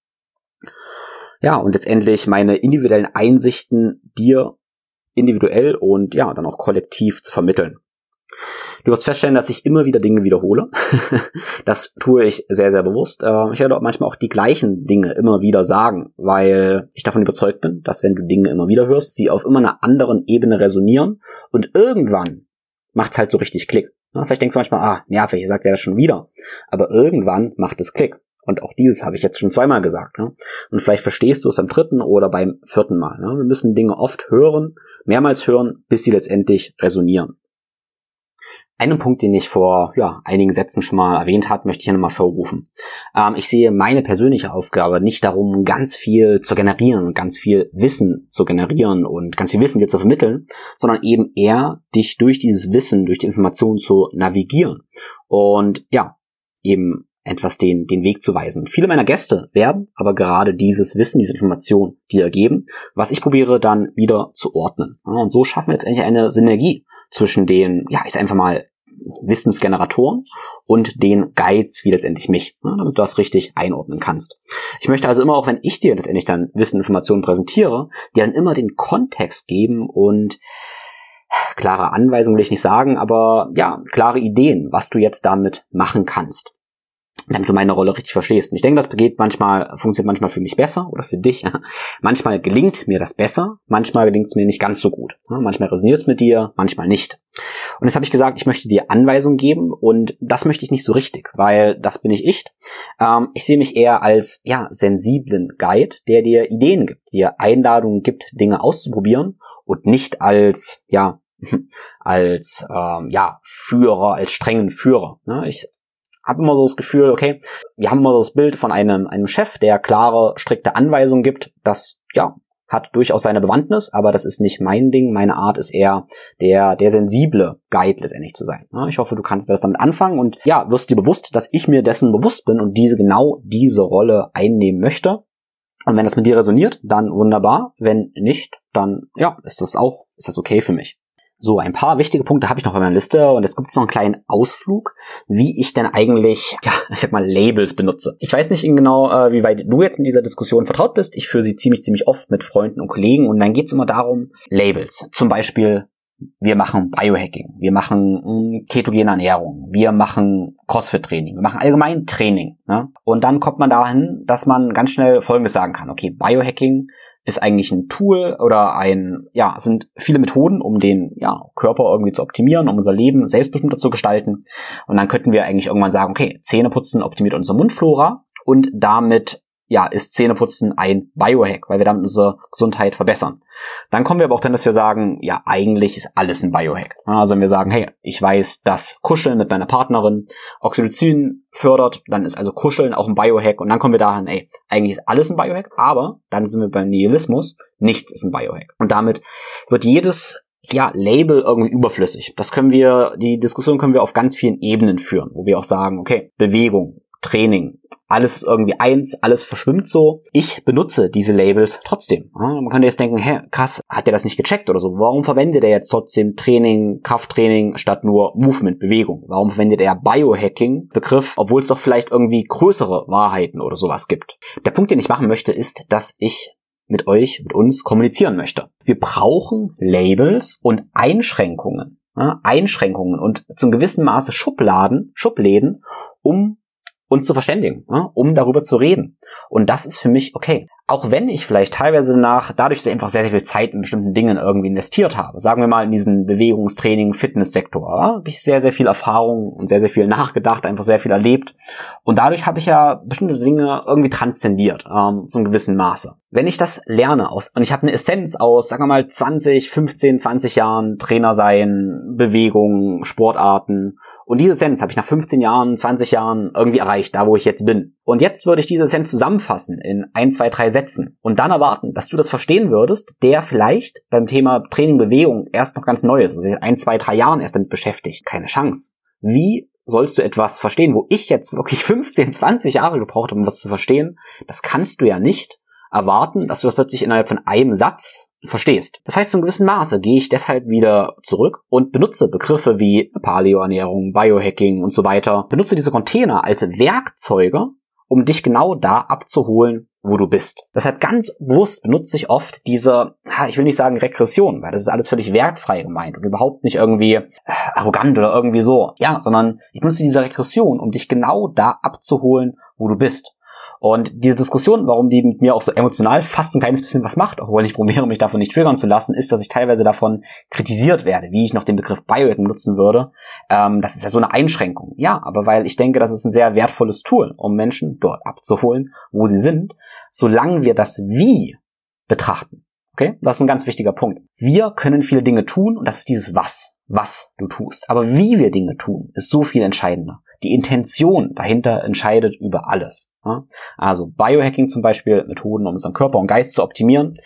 Ja, und letztendlich meine individuellen Einsichten dir individuell und ja, dann auch kollektiv zu vermitteln. Du wirst feststellen, dass ich immer wieder Dinge wiederhole. das tue ich sehr, sehr bewusst. Ähm, ich werde auch manchmal auch die gleichen Dinge immer wieder sagen, weil ich davon überzeugt bin, dass wenn du Dinge immer wieder hörst, sie auf immer einer anderen Ebene resonieren und irgendwann macht's halt so richtig Klick. Vielleicht denkst du manchmal, ah, nervig, sagt er das schon wieder. Aber irgendwann macht es Klick. Und auch dieses habe ich jetzt schon zweimal gesagt. Ne? Und vielleicht verstehst du es beim dritten oder beim vierten Mal. Ne? Wir müssen Dinge oft hören, mehrmals hören, bis sie letztendlich resonieren. Einen Punkt, den ich vor ja, einigen Sätzen schon mal erwähnt habe, möchte ich hier nochmal vorrufen. Ähm, ich sehe meine persönliche Aufgabe nicht darum, ganz viel zu generieren, ganz viel Wissen zu generieren und ganz viel Wissen dir zu vermitteln, sondern eben eher dich durch dieses Wissen, durch die Informationen zu navigieren und ja, eben etwas den, den Weg zu weisen. Viele meiner Gäste werden aber gerade dieses Wissen, diese Information dir geben, was ich probiere dann wieder zu ordnen. Und so schaffen wir jetzt eigentlich eine Synergie zwischen den, ja, ich sag einfach mal, Wissensgeneratoren und den Guides wie letztendlich mich, damit du das richtig einordnen kannst. Ich möchte also immer auch, wenn ich dir letztendlich dann Wisseninformationen präsentiere, dir dann immer den Kontext geben und klare Anweisungen will ich nicht sagen, aber ja, klare Ideen, was du jetzt damit machen kannst damit du meine Rolle richtig verstehst. Und ich denke, das geht manchmal, funktioniert manchmal für mich besser oder für dich. manchmal gelingt mir das besser, manchmal gelingt es mir nicht ganz so gut. Manchmal resoniert es mit dir, manchmal nicht. Und jetzt habe ich gesagt, ich möchte dir Anweisungen geben und das möchte ich nicht so richtig, weil das bin ich ich. Ähm, ich sehe mich eher als ja sensiblen Guide, der dir Ideen gibt, dir Einladungen gibt, Dinge auszuprobieren und nicht als ja als ähm, ja Führer, als strengen Führer. Ne? Ich habe immer so das Gefühl, okay, wir haben immer so das Bild von einem, einem Chef, der klare, strikte Anweisungen gibt. Das, ja, hat durchaus seine Bewandtnis, aber das ist nicht mein Ding. Meine Art ist eher der, der sensible Guide letztendlich zu sein. Ich hoffe, du kannst das damit anfangen und ja, wirst dir bewusst, dass ich mir dessen bewusst bin und diese genau diese Rolle einnehmen möchte. Und wenn das mit dir resoniert, dann wunderbar. Wenn nicht, dann ja, ist das auch, ist das okay für mich. So, ein paar wichtige Punkte habe ich noch auf meiner Liste und es gibt noch einen kleinen Ausflug, wie ich denn eigentlich, ja, ich sag mal, Labels benutze. Ich weiß nicht genau, äh, wie weit du jetzt mit dieser Diskussion vertraut bist. Ich führe sie ziemlich, ziemlich oft mit Freunden und Kollegen und dann geht es immer darum, Labels. Zum Beispiel, wir machen Biohacking, wir machen hm, ketogene Ernährung, wir machen Crossfit-Training, wir machen allgemein Training. Ne? Und dann kommt man dahin, dass man ganz schnell Folgendes sagen kann. Okay, Biohacking ist eigentlich ein Tool oder ein, ja, sind viele Methoden, um den ja, Körper irgendwie zu optimieren, um unser Leben selbstbestimmter zu gestalten. Und dann könnten wir eigentlich irgendwann sagen, okay, Zähneputzen optimiert unsere Mundflora und damit ja, ist Zähneputzen ein Biohack, weil wir damit unsere Gesundheit verbessern. Dann kommen wir aber auch dann, dass wir sagen, ja, eigentlich ist alles ein Biohack. Also wenn wir sagen, hey, ich weiß, dass Kuscheln mit meiner Partnerin Oxytocin fördert, dann ist also Kuscheln auch ein Biohack und dann kommen wir dahin, ey, eigentlich ist alles ein Biohack, aber dann sind wir beim Nihilismus, nichts ist ein Biohack. Und damit wird jedes ja, Label irgendwie überflüssig. Das können wir, die Diskussion können wir auf ganz vielen Ebenen führen, wo wir auch sagen, okay, Bewegung, Training, alles ist irgendwie eins, alles verschwimmt so. Ich benutze diese Labels trotzdem. man könnte jetzt denken, hä, krass, hat der das nicht gecheckt oder so? Warum verwendet er jetzt trotzdem Training, Krafttraining statt nur Movement, Bewegung? Warum verwendet er Biohacking Begriff, obwohl es doch vielleicht irgendwie größere Wahrheiten oder sowas gibt? Der Punkt, den ich machen möchte, ist, dass ich mit euch, mit uns kommunizieren möchte. Wir brauchen Labels und Einschränkungen. Einschränkungen und zum gewissen Maße Schubladen, Schubläden, um uns zu verständigen, ne, um darüber zu reden. Und das ist für mich okay. Auch wenn ich vielleicht teilweise nach, dadurch, dass ich einfach sehr, sehr viel Zeit in bestimmten Dingen irgendwie investiert habe, sagen wir mal in diesen Bewegungstraining, Fitnesssektor, ja, habe ich sehr, sehr viel Erfahrung und sehr, sehr viel nachgedacht, einfach sehr viel erlebt. Und dadurch habe ich ja bestimmte Dinge irgendwie transzendiert, ähm, zu einem gewissen Maße. Wenn ich das lerne aus, und ich habe eine Essenz aus, sagen wir mal, 20, 15, 20 Jahren Trainer sein, Bewegung, Sportarten, Und diese Essenz habe ich nach 15 Jahren, 20 Jahren irgendwie erreicht, da wo ich jetzt bin. Und jetzt würde ich diese Essenz zusammenfassen in ein, zwei, drei Sätzen und dann erwarten, dass du das verstehen würdest, der vielleicht beim Thema Training, Bewegung erst noch ganz neu ist, also ein, zwei, drei Jahren erst damit beschäftigt. Keine Chance. Wie sollst du etwas verstehen, wo ich jetzt wirklich 15, 20 Jahre gebraucht habe, um was zu verstehen? Das kannst du ja nicht erwarten, dass du das plötzlich innerhalb von einem Satz verstehst. Das heißt, zum gewissen Maße gehe ich deshalb wieder zurück und benutze Begriffe wie Paleoernährung, Biohacking und so weiter. Benutze diese Container als Werkzeuge, um dich genau da abzuholen, wo du bist. Deshalb ganz bewusst benutze ich oft diese, ich will nicht sagen Regression, weil das ist alles völlig wertfrei gemeint und überhaupt nicht irgendwie äh, arrogant oder irgendwie so. Ja, sondern ich benutze diese Regression, um dich genau da abzuholen, wo du bist. Und diese Diskussion, warum die mit mir auch so emotional fast ein kleines bisschen was macht, obwohl ich probiere, mich davon nicht triggern zu lassen, ist, dass ich teilweise davon kritisiert werde, wie ich noch den Begriff Biohacking nutzen würde. Ähm, das ist ja so eine Einschränkung. Ja, aber weil ich denke, das ist ein sehr wertvolles Tool, um Menschen dort abzuholen, wo sie sind, solange wir das Wie betrachten. Okay? Das ist ein ganz wichtiger Punkt. Wir können viele Dinge tun und das ist dieses Was, was du tust. Aber wie wir Dinge tun, ist so viel entscheidender. Die Intention dahinter entscheidet über alles. Also Biohacking zum Beispiel, Methoden, um unseren Körper und Geist zu optimieren,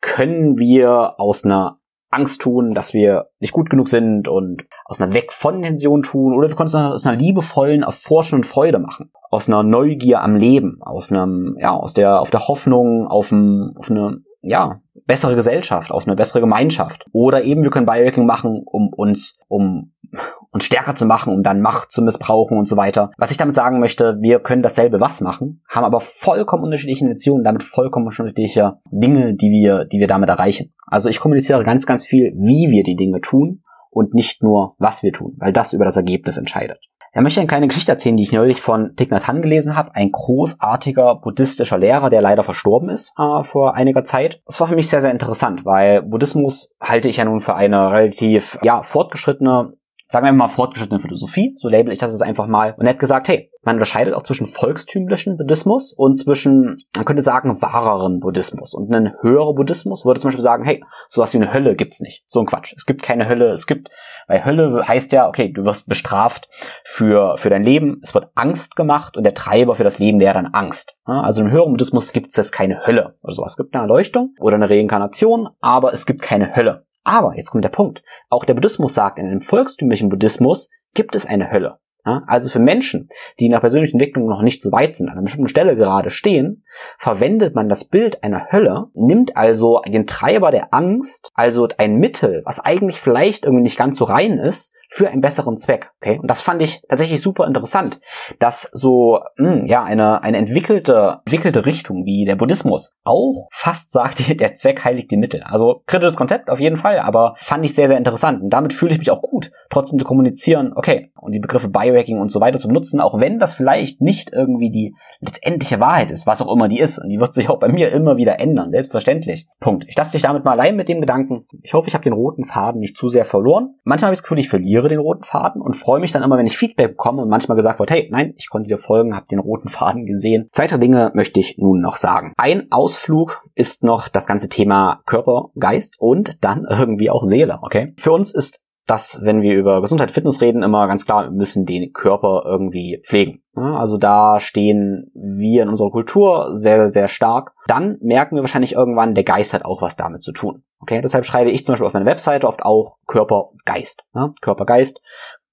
können wir aus einer Angst tun, dass wir nicht gut genug sind und aus einer Weg von Intention tun oder wir können es aus einer liebevollen, erforschenden Freude machen. Aus einer Neugier am Leben, aus einem, ja, aus der, auf der Hoffnung auf, ein, auf eine, ja, bessere Gesellschaft, auf eine bessere Gemeinschaft. Oder eben wir können Biohacking machen, um uns, um uns stärker zu machen, um dann Macht zu missbrauchen und so weiter. Was ich damit sagen möchte, wir können dasselbe was machen, haben aber vollkommen unterschiedliche Intentionen, damit vollkommen unterschiedliche Dinge, die wir, die wir damit erreichen. Also ich kommuniziere ganz, ganz viel, wie wir die Dinge tun und nicht nur, was wir tun, weil das über das Ergebnis entscheidet. Er möchte eine kleine Geschichte erzählen, die ich neulich von Thich Nhat Hanh gelesen habe. Ein großartiger buddhistischer Lehrer, der leider verstorben ist äh, vor einiger Zeit. Das war für mich sehr, sehr interessant, weil Buddhismus halte ich ja nun für eine relativ ja, fortgeschrittene sagen wir mal fortgeschrittene Philosophie, so label ich das jetzt einfach mal. Und er hat gesagt, hey, man unterscheidet auch zwischen volkstümlichen Buddhismus und zwischen, man könnte sagen, wahreren Buddhismus. Und ein höherer Buddhismus würde zum Beispiel sagen, hey, sowas wie eine Hölle gibt's nicht. So ein Quatsch. Es gibt keine Hölle. Es gibt, weil Hölle heißt ja, okay, du wirst bestraft für, für dein Leben. Es wird Angst gemacht und der Treiber für das Leben wäre dann Angst. Also im höheren Buddhismus gibt es keine Hölle oder sowas. Es gibt eine Erleuchtung oder eine Reinkarnation, aber es gibt keine Hölle. Aber, jetzt kommt der Punkt, auch der Buddhismus sagt, in einem volkstümlichen Buddhismus gibt es eine Hölle. Also für Menschen, die der persönlichen Entwicklung noch nicht so weit sind, an einer bestimmten Stelle gerade stehen, verwendet man das Bild einer Hölle, nimmt also den Treiber der Angst, also ein Mittel, was eigentlich vielleicht irgendwie nicht ganz so rein ist, für einen besseren Zweck. Okay, und das fand ich tatsächlich super interessant, dass so mh, hm, ja eine eine entwickelte entwickelte Richtung wie der Buddhismus auch fast sagt, der Zweck heiligt die Mittel. Also kritisches Konzept auf jeden Fall, aber fand ich sehr sehr interessant und damit fühle ich mich auch gut, trotzdem zu kommunizieren. Okay, und die Begriffe Biohacking und so weiter zu benutzen, auch wenn das vielleicht nicht irgendwie die letztendliche Wahrheit ist, was auch immer die ist, und die wird sich auch bei mir immer wieder ändern, selbstverständlich. Punkt. Ich lasse dich damit mal allein mit dem Gedanken. Ich hoffe, ich habe den roten Faden nicht zu sehr verloren. Manchmal habe ich das Gefühl, ich verliere verliere den roten Faden und freue mich dann immer, wenn ich Feedback bekomme und manchmal gesagt wird, hey, nein, ich konnte dir folgen, habe den roten Faden gesehen. Zwei, Dinge möchte ich nun noch sagen. Ein Ausflug ist noch das ganze Thema Körper, Geist und dann irgendwie auch Seele, okay? Für uns ist das, wenn wir über Gesundheit, Fitness reden, immer ganz klar, müssen den Körper irgendwie pflegen. Also da stehen wir in unserer Kultur sehr, sehr stark. Dann merken wir wahrscheinlich irgendwann, der Geist hat auch was damit zu tun. Okay, deshalb schreibe ich zum Beispiel auf meiner Webseite oft auch Körper, Geist. Körper, Geist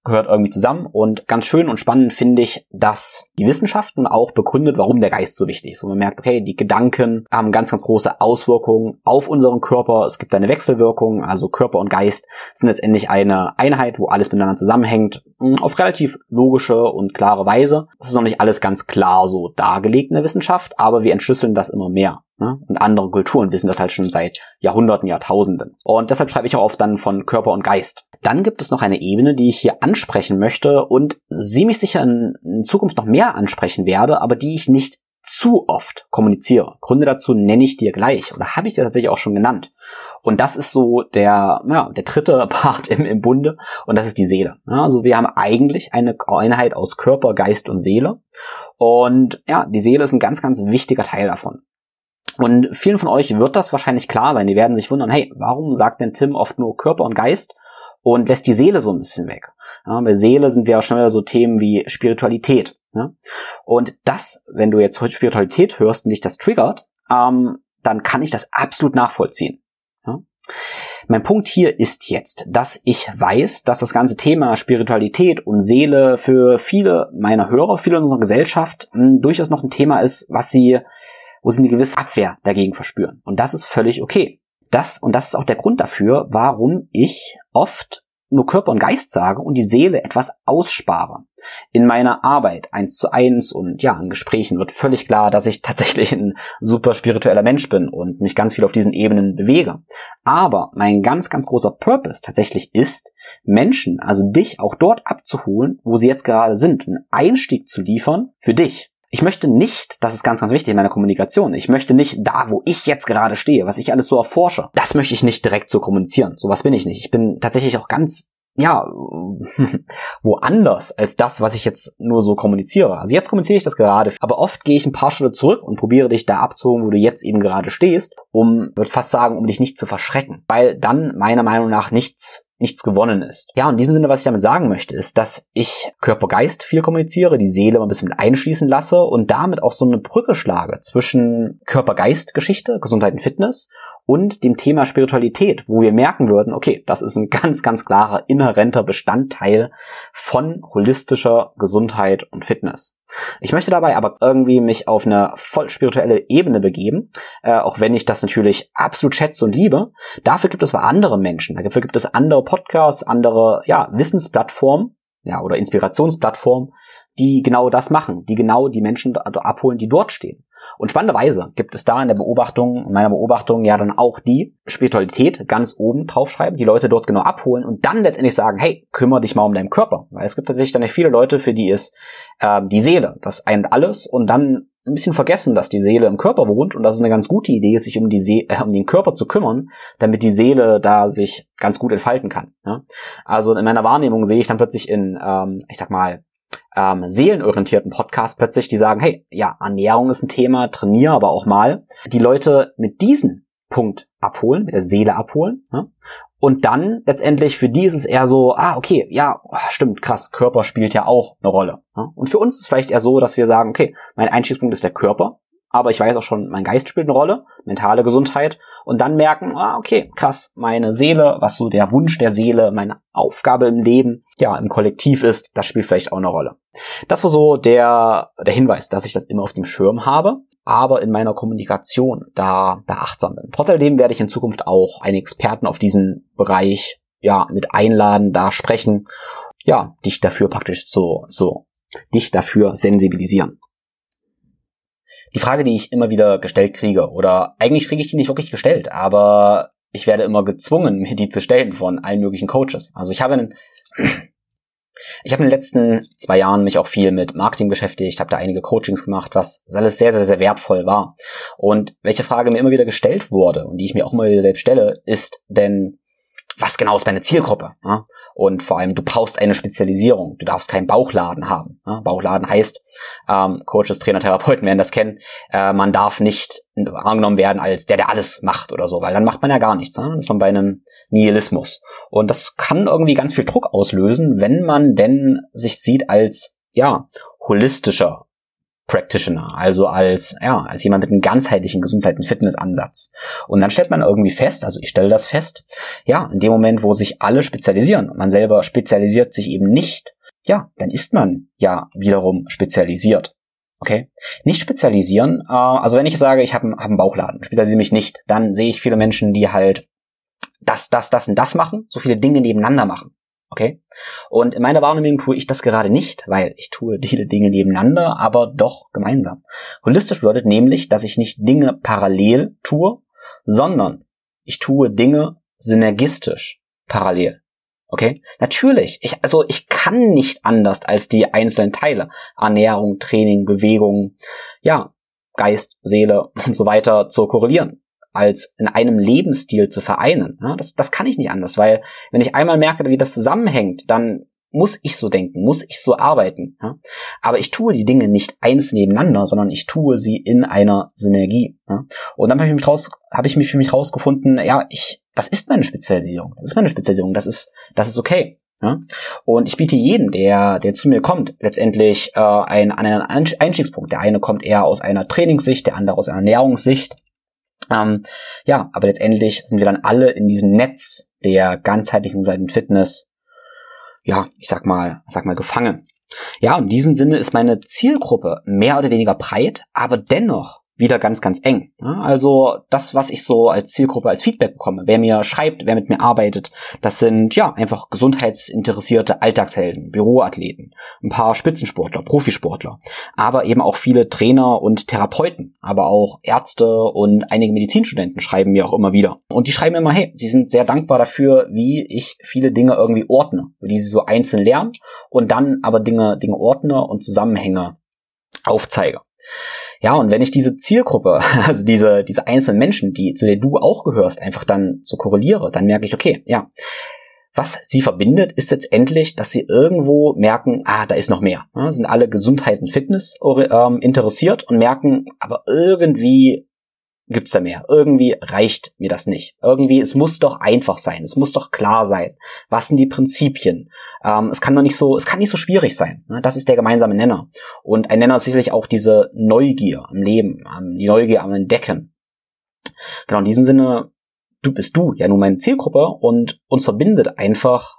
gehört irgendwie zusammen. Und ganz schön und spannend finde ich, dass die Wissenschaften auch begründet, warum der Geist so wichtig ist. Und man merkt, okay, die Gedanken haben ganz, ganz große Auswirkungen auf unseren Körper. Es gibt eine Wechselwirkung, also Körper und Geist sind letztendlich eine Einheit, wo alles miteinander zusammenhängt, hm, auf relativ logische und klare Weise. Das ist noch nicht alles ganz klar so dargelegt in der Wissenschaft, aber wir entschlüsseln das immer mehr. Ne? Und andere Kulturen wissen das halt schon seit Jahrhunderten, Jahrtausenden. Und deshalb schreibe ich auch oft dann von Körper und Geist. Dann gibt es noch eine Ebene, die ich hier ansprechen möchte und sie mich sicher in, in Zukunft noch mehr ansprechen werde, aber die ich nicht zu oft kommuniziere. Gründe dazu nenne ich dir gleich oder habe ich dir tatsächlich auch schon genannt. Und das ist so der, ja, der dritte Part im, im Bunde und das ist die Seele. Also wir haben eigentlich eine Einheit aus Körper, Geist und Seele. Und ja, die Seele ist ein ganz, ganz wichtiger Teil davon. Und vielen von euch wird das wahrscheinlich klar sein. Die werden sich wundern, hey, warum sagt denn Tim oft nur Körper und Geist und lässt die Seele so ein bisschen weg? Ja, bei Seele sind wir auch wieder so Themen wie Spiritualität. Ja? Und das, wenn du jetzt Spiritualität hörst und dich das triggert, ähm, dann kann ich das absolut nachvollziehen. Ja? Mein Punkt hier ist jetzt, dass ich weiß, dass das ganze Thema Spiritualität und Seele für viele meiner Hörer, viele unserer Gesellschaft mh, hm, durchaus noch ein Thema ist, was sie, wo sie eine gewisse Abwehr dagegen verspüren. Und das ist völlig okay. Das, und das ist auch der Grund dafür, warum ich oft nur Körper und Geist sage und die Seele etwas ausspare. In meiner Arbeit eins zu eins und ja, in Gesprächen wird völlig klar, dass ich tatsächlich ein super spiritueller Mensch bin und mich ganz viel auf diesen Ebenen bewege. Aber mein ganz, ganz großer Purpose tatsächlich ist, Menschen, also dich auch dort abzuholen, wo sie jetzt gerade sind, einen Einstieg zu liefern für dich. Ich möchte nicht, das ist ganz, ganz wichtig in meiner Kommunikation, ich möchte nicht da, wo ich jetzt gerade stehe, was ich alles so erforsche, das möchte ich nicht direkt so kommunizieren. Sowas bin ich nicht. Ich bin tatsächlich auch ganz ja, woanders als das, was ich jetzt nur so kommuniziere. Also jetzt kommuniziere ich das gerade, aber oft gehe ich ein paar Schritte zurück und probiere dich da abzuholen, wo du jetzt eben gerade stehst, um, würde fast sagen, um dich nicht zu verschrecken, weil dann meiner Meinung nach nichts nichts gewonnen ist. Ja, in diesem Sinne, was ich damit sagen möchte, ist, dass ich Körper-Geist viel kommuniziere, die Seele mal ein bisschen mit einschließen lasse und damit auch so eine Brücke schlage zwischen Körper-Geist-Geschichte, Gesundheit und Fitness und dem Thema Spiritualität, wo wir merken würden, okay, das ist ein ganz, ganz klarer inhärenter Bestandteil von holistischer Gesundheit und Fitness. Ich möchte dabei aber irgendwie mich auf eine voll spirituelle Ebene begeben, äh, auch wenn ich das natürlich absolut schätze und liebe. Dafür gibt es aber andere Menschen, dafür gibt es andere Podcasts, andere ja, Wissensplattformen, ja, oder Inspirationsplattformen, die genau das machen, die genau die Menschen abholen, die dort stehen. Und spannenderweise gibt es da in der Beobachtung, in meiner Beobachtung ja dann auch die Spiritualität ganz oben draufschreiben, die Leute dort genau abholen und dann letztendlich sagen, hey, kümmere dich mal um deinen Körper. Weil es gibt tatsächlich dann viele Leute, für die ist äh, die Seele das ein und alles und dann ein bisschen vergessen, dass die Seele im Körper wohnt und dass es eine ganz gute Idee ist, sich um, die See äh, um den Körper zu kümmern, damit die Seele da sich ganz gut entfalten kann. Ja? Also in meiner Wahrnehmung sehe ich dann plötzlich in, ähm, ich sag mal, ähm, seelenorientierten Podcast plötzlich, die sagen, hey, ja, Ernährung ist ein Thema, trainiere aber auch mal. Die Leute mit diesem Punkt abholen, mit der Seele abholen. Ja? Und dann letztendlich für die ist es eher so, ah, okay, ja, stimmt, krass, Körper spielt ja auch eine Rolle. Ja? Und für uns ist es vielleicht eher so, dass wir sagen, okay, mein Einstiegspunkt ist der Körper, aber ich weiß auch schon, mein Geist spielt eine Rolle, mentale Gesundheit und dann merken, ah, okay, krass, meine Seele, was so der Wunsch der Seele, meine Aufgabe im Leben, ja, im Kollektiv ist, das spielt vielleicht auch eine Rolle. Das war so der, der Hinweis, dass ich das immer auf dem Schirm habe, aber in meiner Kommunikation da, da achtsam bin. Trotzdem werde ich in Zukunft auch einen Experten auf diesen Bereich, ja, mit einladen, da sprechen, ja, dich dafür praktisch so, so, dich dafür sensibilisieren die Frage, die ich immer wieder gestellt kriege, oder eigentlich kriege ich die nicht wirklich gestellt, aber ich werde immer gezwungen, mir die zu stellen von allen möglichen Coaches. Also ich habe einen, ich habe in den letzten zwei Jahren mich auch viel mit Marketing beschäftigt, habe da einige Coachings gemacht, was alles sehr, sehr, sehr wertvoll war. Und welche Frage mir immer wieder gestellt wurde und die ich mir auch immer wieder selbst stelle, ist denn, was genau ist meine Zielgruppe? Und vor allem, du brauchst eine Spezialisierung. Du darfst keinen Bauchladen haben. Bauchladen heißt, ähm, Coaches, Trainer, Therapeuten werden das kennen, äh, man darf nicht angenommen werden als der, der alles macht oder so, weil dann macht man ja gar nichts. Ne? Dann ist man bei einem Nihilismus. Und das kann irgendwie ganz viel Druck auslösen, wenn man denn sich sieht als, ja, holistischer Practitioner, also als, ja, als jemand mit einem ganzheitlichen Gesundheit- und Fitnessansatz. Und dann stellt man irgendwie fest, also ich stelle das fest, ja, in dem Moment, wo sich alle spezialisieren und man selber spezialisiert sich eben nicht, ja, dann ist man ja wiederum spezialisiert. Okay? Nicht spezialisieren, äh, also wenn ich sage, ich habe hab einen Bauchladen, spezialisiere mich nicht, dann sehe ich viele Menschen, die halt das, das, das und das machen, so viele Dinge nebeneinander machen. Okay? Und in meiner Wahrnehmung tue ich das gerade nicht, weil ich tue viele Dinge nebeneinander, aber doch gemeinsam. Holistisch bedeutet nämlich, dass ich nicht Dinge parallel tue, sondern ich tue Dinge synergistisch parallel. Okay? Natürlich. Ich, also ich kann nicht anders als die einzelnen Teile. Ernährung, Training, Bewegung, ja, Geist, Seele und so weiter zu korrelieren als in einem Lebensstil zu vereinen. Ja, das, das kann ich nicht anders, weil wenn ich einmal merke, wie das zusammenhängt, dann muss ich so denken, muss ich so arbeiten. Ja? Aber ich tue die Dinge nicht eins nebeneinander, sondern ich tue sie in einer Synergie. Ja? Und dann habe ich mich raus, habe ich mich für mich rausgefunden, ja, ich, das ist meine Spezialisierung. Das ist meine Spezialisierung. Das ist, das ist okay. Ja? Und ich biete jedem, der, der zu mir kommt, letztendlich äh, einen, einen Einstiegspunkt. Der eine kommt eher aus einer Trainingssicht, der andere aus einer Ernährungssicht. Ähm, ja, aber letztendlich sind wir dann alle in diesem Netz der ganzheitlichen Fitness, ja, ich sag mal, sag mal, gefangen. Ja, in diesem Sinne ist meine Zielgruppe mehr oder weniger breit, aber dennoch wieder ganz, ganz eng. Also das, was ich so als Zielgruppe als Feedback bekomme, wer mir schreibt, wer mit mir arbeitet, das sind ja einfach gesundheitsinteressierte Alltagshelden, Büroathleten, ein paar Spitzensportler, Profisportler, aber eben auch viele Trainer und Therapeuten, aber auch Ärzte und einige Medizinstudenten schreiben mir auch immer wieder. Und die schreiben immer, hey, sie sind sehr dankbar dafür, wie ich viele Dinge irgendwie ordne, wie sie so einzeln lernen und dann aber Dinge, Dinge ordne und Zusammenhänge aufzeige. Ja, und wenn ich diese Zielgruppe, also diese, diese einzelnen Menschen, die, zu der du auch gehörst, einfach dann so korreliere, dann merke ich, okay, ja, was sie verbindet, ist jetzt endlich, dass sie irgendwo merken, ah, da ist noch mehr. Ja, sind alle Gesundheit und Fitness ähm, interessiert und merken, aber irgendwie gibt's da mehr. Irgendwie reicht mir das nicht. Irgendwie, es muss doch einfach sein. Es muss doch klar sein. Was sind die Prinzipien? Ähm, es kann doch nicht so, es kann nicht so schwierig sein. Ne? Das ist der gemeinsame Nenner. Und ein Nenner ist sicherlich auch diese Neugier am Leben, die Neugier am Entdecken. Genau, in diesem Sinne, du bist du ja nun meine Zielgruppe und uns verbindet einfach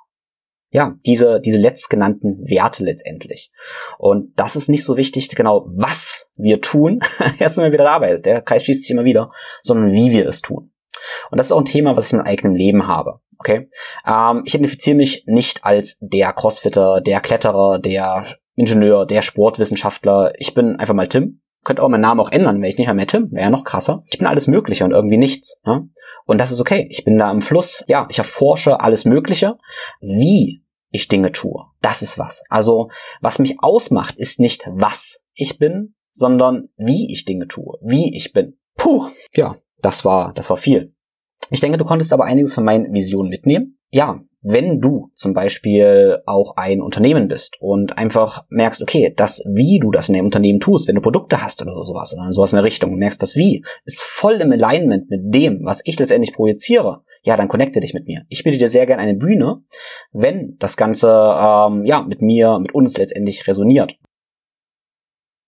ja, diese, diese letztgenannten Werte letztendlich. Und das ist nicht so wichtig, genau, was wir tun, erst wenn wir wieder dabei ist, der Kreis schließt sich immer wieder, sondern wie wir es tun. Und das ist auch ein Thema, was ich in meinem eigenen Leben habe. Okay? Ähm, ich identifiziere mich nicht als der Crossfitter, der Kletterer, der Ingenieur, der Sportwissenschaftler. Ich bin einfach mal Tim könnte auch meinen Namen auch ändern, wenn ich nicht mehr, Tim, wäre ja noch krasser. Ich bin alles Mögliche und irgendwie nichts. Ja? Und das ist okay. Ich bin da im Fluss. Ja, ich erforsche alles Mögliche. Wie ich Dinge tue, das ist was. Also, was mich ausmacht, ist nicht, was ich bin, sondern wie ich Dinge tue, wie ich bin. Puh, ja, das war, das war viel. Ich denke, du konntest aber einiges von meinen Visionen mitnehmen. Ja, wenn du zum Beispiel auch ein Unternehmen bist und einfach merkst, okay, das Wie du das in dem Unternehmen tust, wenn du Produkte hast oder sowas oder sowas in der Richtung, und merkst, das Wie ist voll im Alignment mit dem, was ich letztendlich projiziere, ja, dann connecte dich mit mir. Ich biete dir sehr gerne eine Bühne, wenn das Ganze ähm, ja mit mir, mit uns letztendlich resoniert.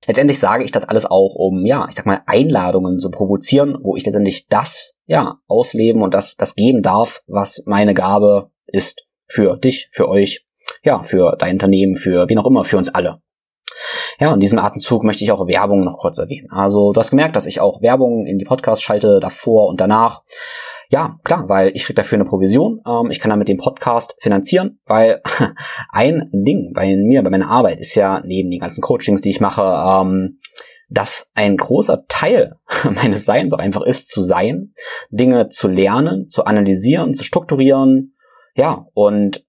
Letztendlich sage ich das alles auch, um, ja, ich sag mal, Einladungen zu provozieren, wo ich letztendlich das, ja, ausleben und das, das geben darf, was meine Gabe ist für dich, für euch, ja, für dein Unternehmen, für wen auch immer, für uns alle. Ja, in diesem Atemzug möchte ich auch Werbung noch kurz erwähnen. Also du hast gemerkt, dass ich auch Werbung in die Podcasts schalte, davor und danach. Ja, klar, weil ich krieg dafür eine Provision. Ähm, ich kann damit den Podcast finanzieren, weil ein Ding bei mir, bei meiner Arbeit ist ja neben den ganzen Coachings, die ich mache, ähm, dass ein großer Teil meines Seins auch einfach ist, zu sein, Dinge zu lernen, zu analysieren, zu strukturieren, ja, und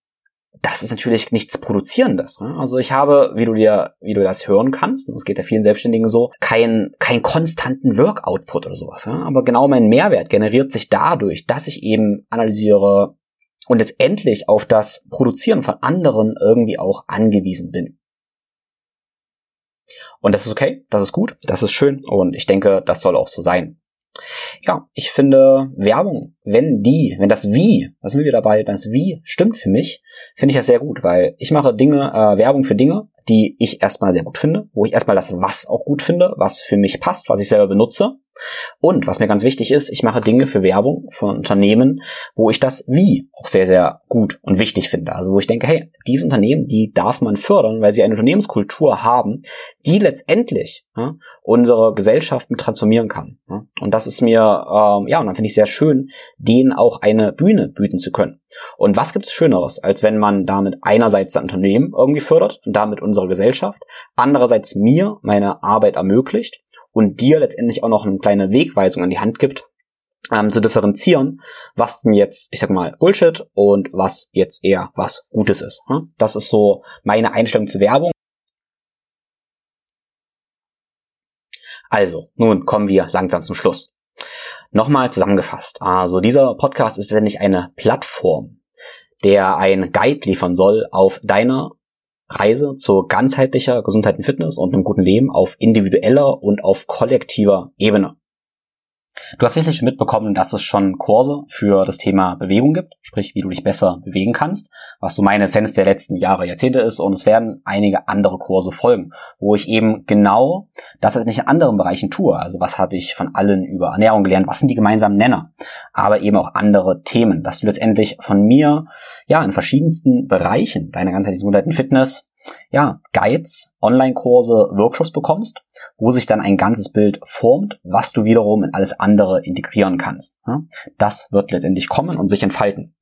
das ist natürlich nichts Produzierendes. Ne? Also ich habe, wie du dir, wie du das hören kannst, und es geht ja vielen Selbstständigen so, kein, kein konstanten Work-Output oder sowas. Aber genau mein Mehrwert generiert sich dadurch, dass ich eben analysiere und letztendlich auf das Produzieren von anderen irgendwie auch angewiesen bin. Und das ist okay, das ist gut, das ist schön und ich denke, das soll auch so sein. Ja, ich finde Werbung, wenn die, wenn das Wie, da sind wir wieder dabei, das Wie stimmt für mich, finde ich das sehr gut, weil ich mache Dinge, äh, Werbung für Dinge, die ich erstmal sehr gut finde, wo ich erstmal das Was auch gut finde, was für mich passt, was ich selber benutze. Und was mir ganz wichtig ist, ich mache Dinge für Werbung, für Unternehmen, wo ich das Wie auch sehr, sehr gut und wichtig finde. Also wo ich denke, hey, diese Unternehmen, die darf man fördern, weil sie eine Unternehmenskultur haben, die letztendlich ja, unsere Gesellschaften transformieren kann. Ja. Und das ist mir, ähm, ja, und dann finde ich sehr schön, denen auch eine Bühne bieten zu können. Und was gibt es Schöneres, als wenn man damit einerseits das Unternehmen irgendwie fördert und damit unsere Gesellschaft, andererseits mir meine Arbeit ermöglicht und dir letztendlich auch noch eine kleine Wegweisung an die Hand gibt, ähm, zu differenzieren, was denn jetzt, ich sag mal, Bullshit und was jetzt eher was Gutes ist. Hm? Das ist so meine Einstellung zur Werbung. Also, nun kommen wir langsam zum Schluss. Nochmal zusammengefasst. Also dieser Podcast ist letztendlich eine Plattform, der ein Guide liefern soll auf deiner Reise zu ganzheitlicher Gesundheit und Fitness und einem guten Leben auf individueller und auf kollektiver Ebene. Du hast sicherlich mitbekommen, dass es schon Kurse für das Thema Bewegung gibt, sprich, wie du dich besser bewegen kannst, was so meine Essenz der letzten Jahre, Jahrzehnte ist. Und es werden einige andere Kurse folgen, wo ich eben genau das nicht in anderen Bereichen tue. Also was habe ich von allen über Ernährung gelernt, was sind die gemeinsamen Nenner, aber eben auch andere Themen, dass du letztendlich von mir ja in verschiedensten Bereichen deiner ganzheitlichen Gesundheit und Fitness ja, Guides, Online-Kurse, Workshops bekommst, wo sich dann ein ganzes Bild formt, was du wiederum in alles andere integrieren kannst. Das wird letztendlich kommen und sich entfalten.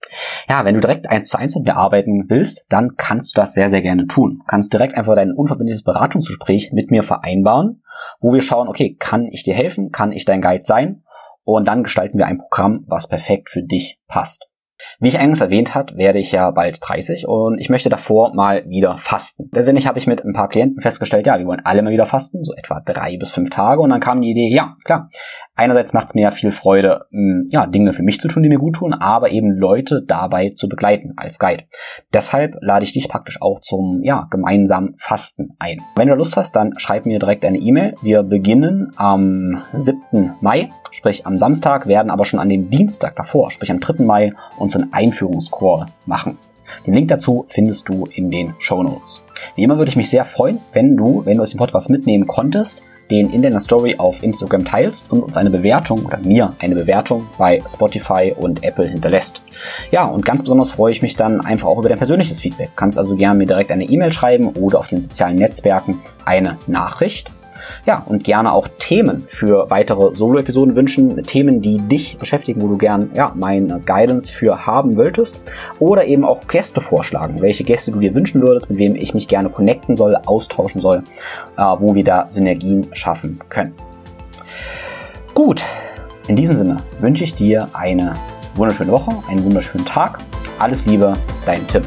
Ja, wenn du direkt eins zu eins mit mir arbeiten willst, dann kannst du das sehr, sehr gerne tun. Du kannst direkt einfach dein unverbindliches Beratungsgespräch mit mir vereinbaren, wo wir schauen, okay, kann ich dir helfen? Kann ich dein Guide sein? Und dann gestalten wir ein Programm, was perfekt für dich passt. Wie ich eingangs erwähnt hat, werde ich ja bald 30 und ich möchte davor mal wieder fasten. Letztendlich habe ich mit ein paar Klienten festgestellt, ja, wir wollen alle mal wieder fasten, so etwa drei bis fünf Tage und dann kam die Idee, ja, klar, einerseits macht es mir ja viel Freude, hm, ja, Dinge für mich zu tun, die mir gut tun, aber eben Leute dabei zu begleiten als Guide. Deshalb lade ich dich praktisch auch zum, ja, gemeinsamen Fasten ein. Wenn du Lust hast, dann schreib mir direkt eine E-Mail. Wir beginnen am 7. Mai, sprich am Samstag, werden aber schon an dem Dienstag davor, sprich am 3. Mai, unseren Einführungscall machen. Den Link dazu findest du in den Show Notes. Wie immer würde ich mich sehr freuen, wenn du, wenn du aus dem Podcast mitnehmen konntest, den in deiner Story auf Instagram teilst und uns eine Bewertung oder mir eine Bewertung bei Spotify und Apple hinterlässt. Ja, und ganz besonders freue ich mich dann einfach auch über dein persönliches Feedback. Kannst also gerne mir direkt eine E-Mail schreiben oder auf den sozialen Netzwerken eine Nachricht. Ja, und gerne auch Themen für weitere Solo-Episoden wünschen, Themen, die dich beschäftigen, wo du gern ja, meine Guidance für haben wolltest. Oder eben auch Gäste vorschlagen, welche Gäste du dir wünschen würdest, mit wem ich mich gerne connecten soll, austauschen soll, äh, wo wir da Synergien schaffen können. Gut, in diesem Sinne wünsche ich dir eine wunderschöne Woche, einen wunderschönen Tag. Alles Liebe, dein Tim.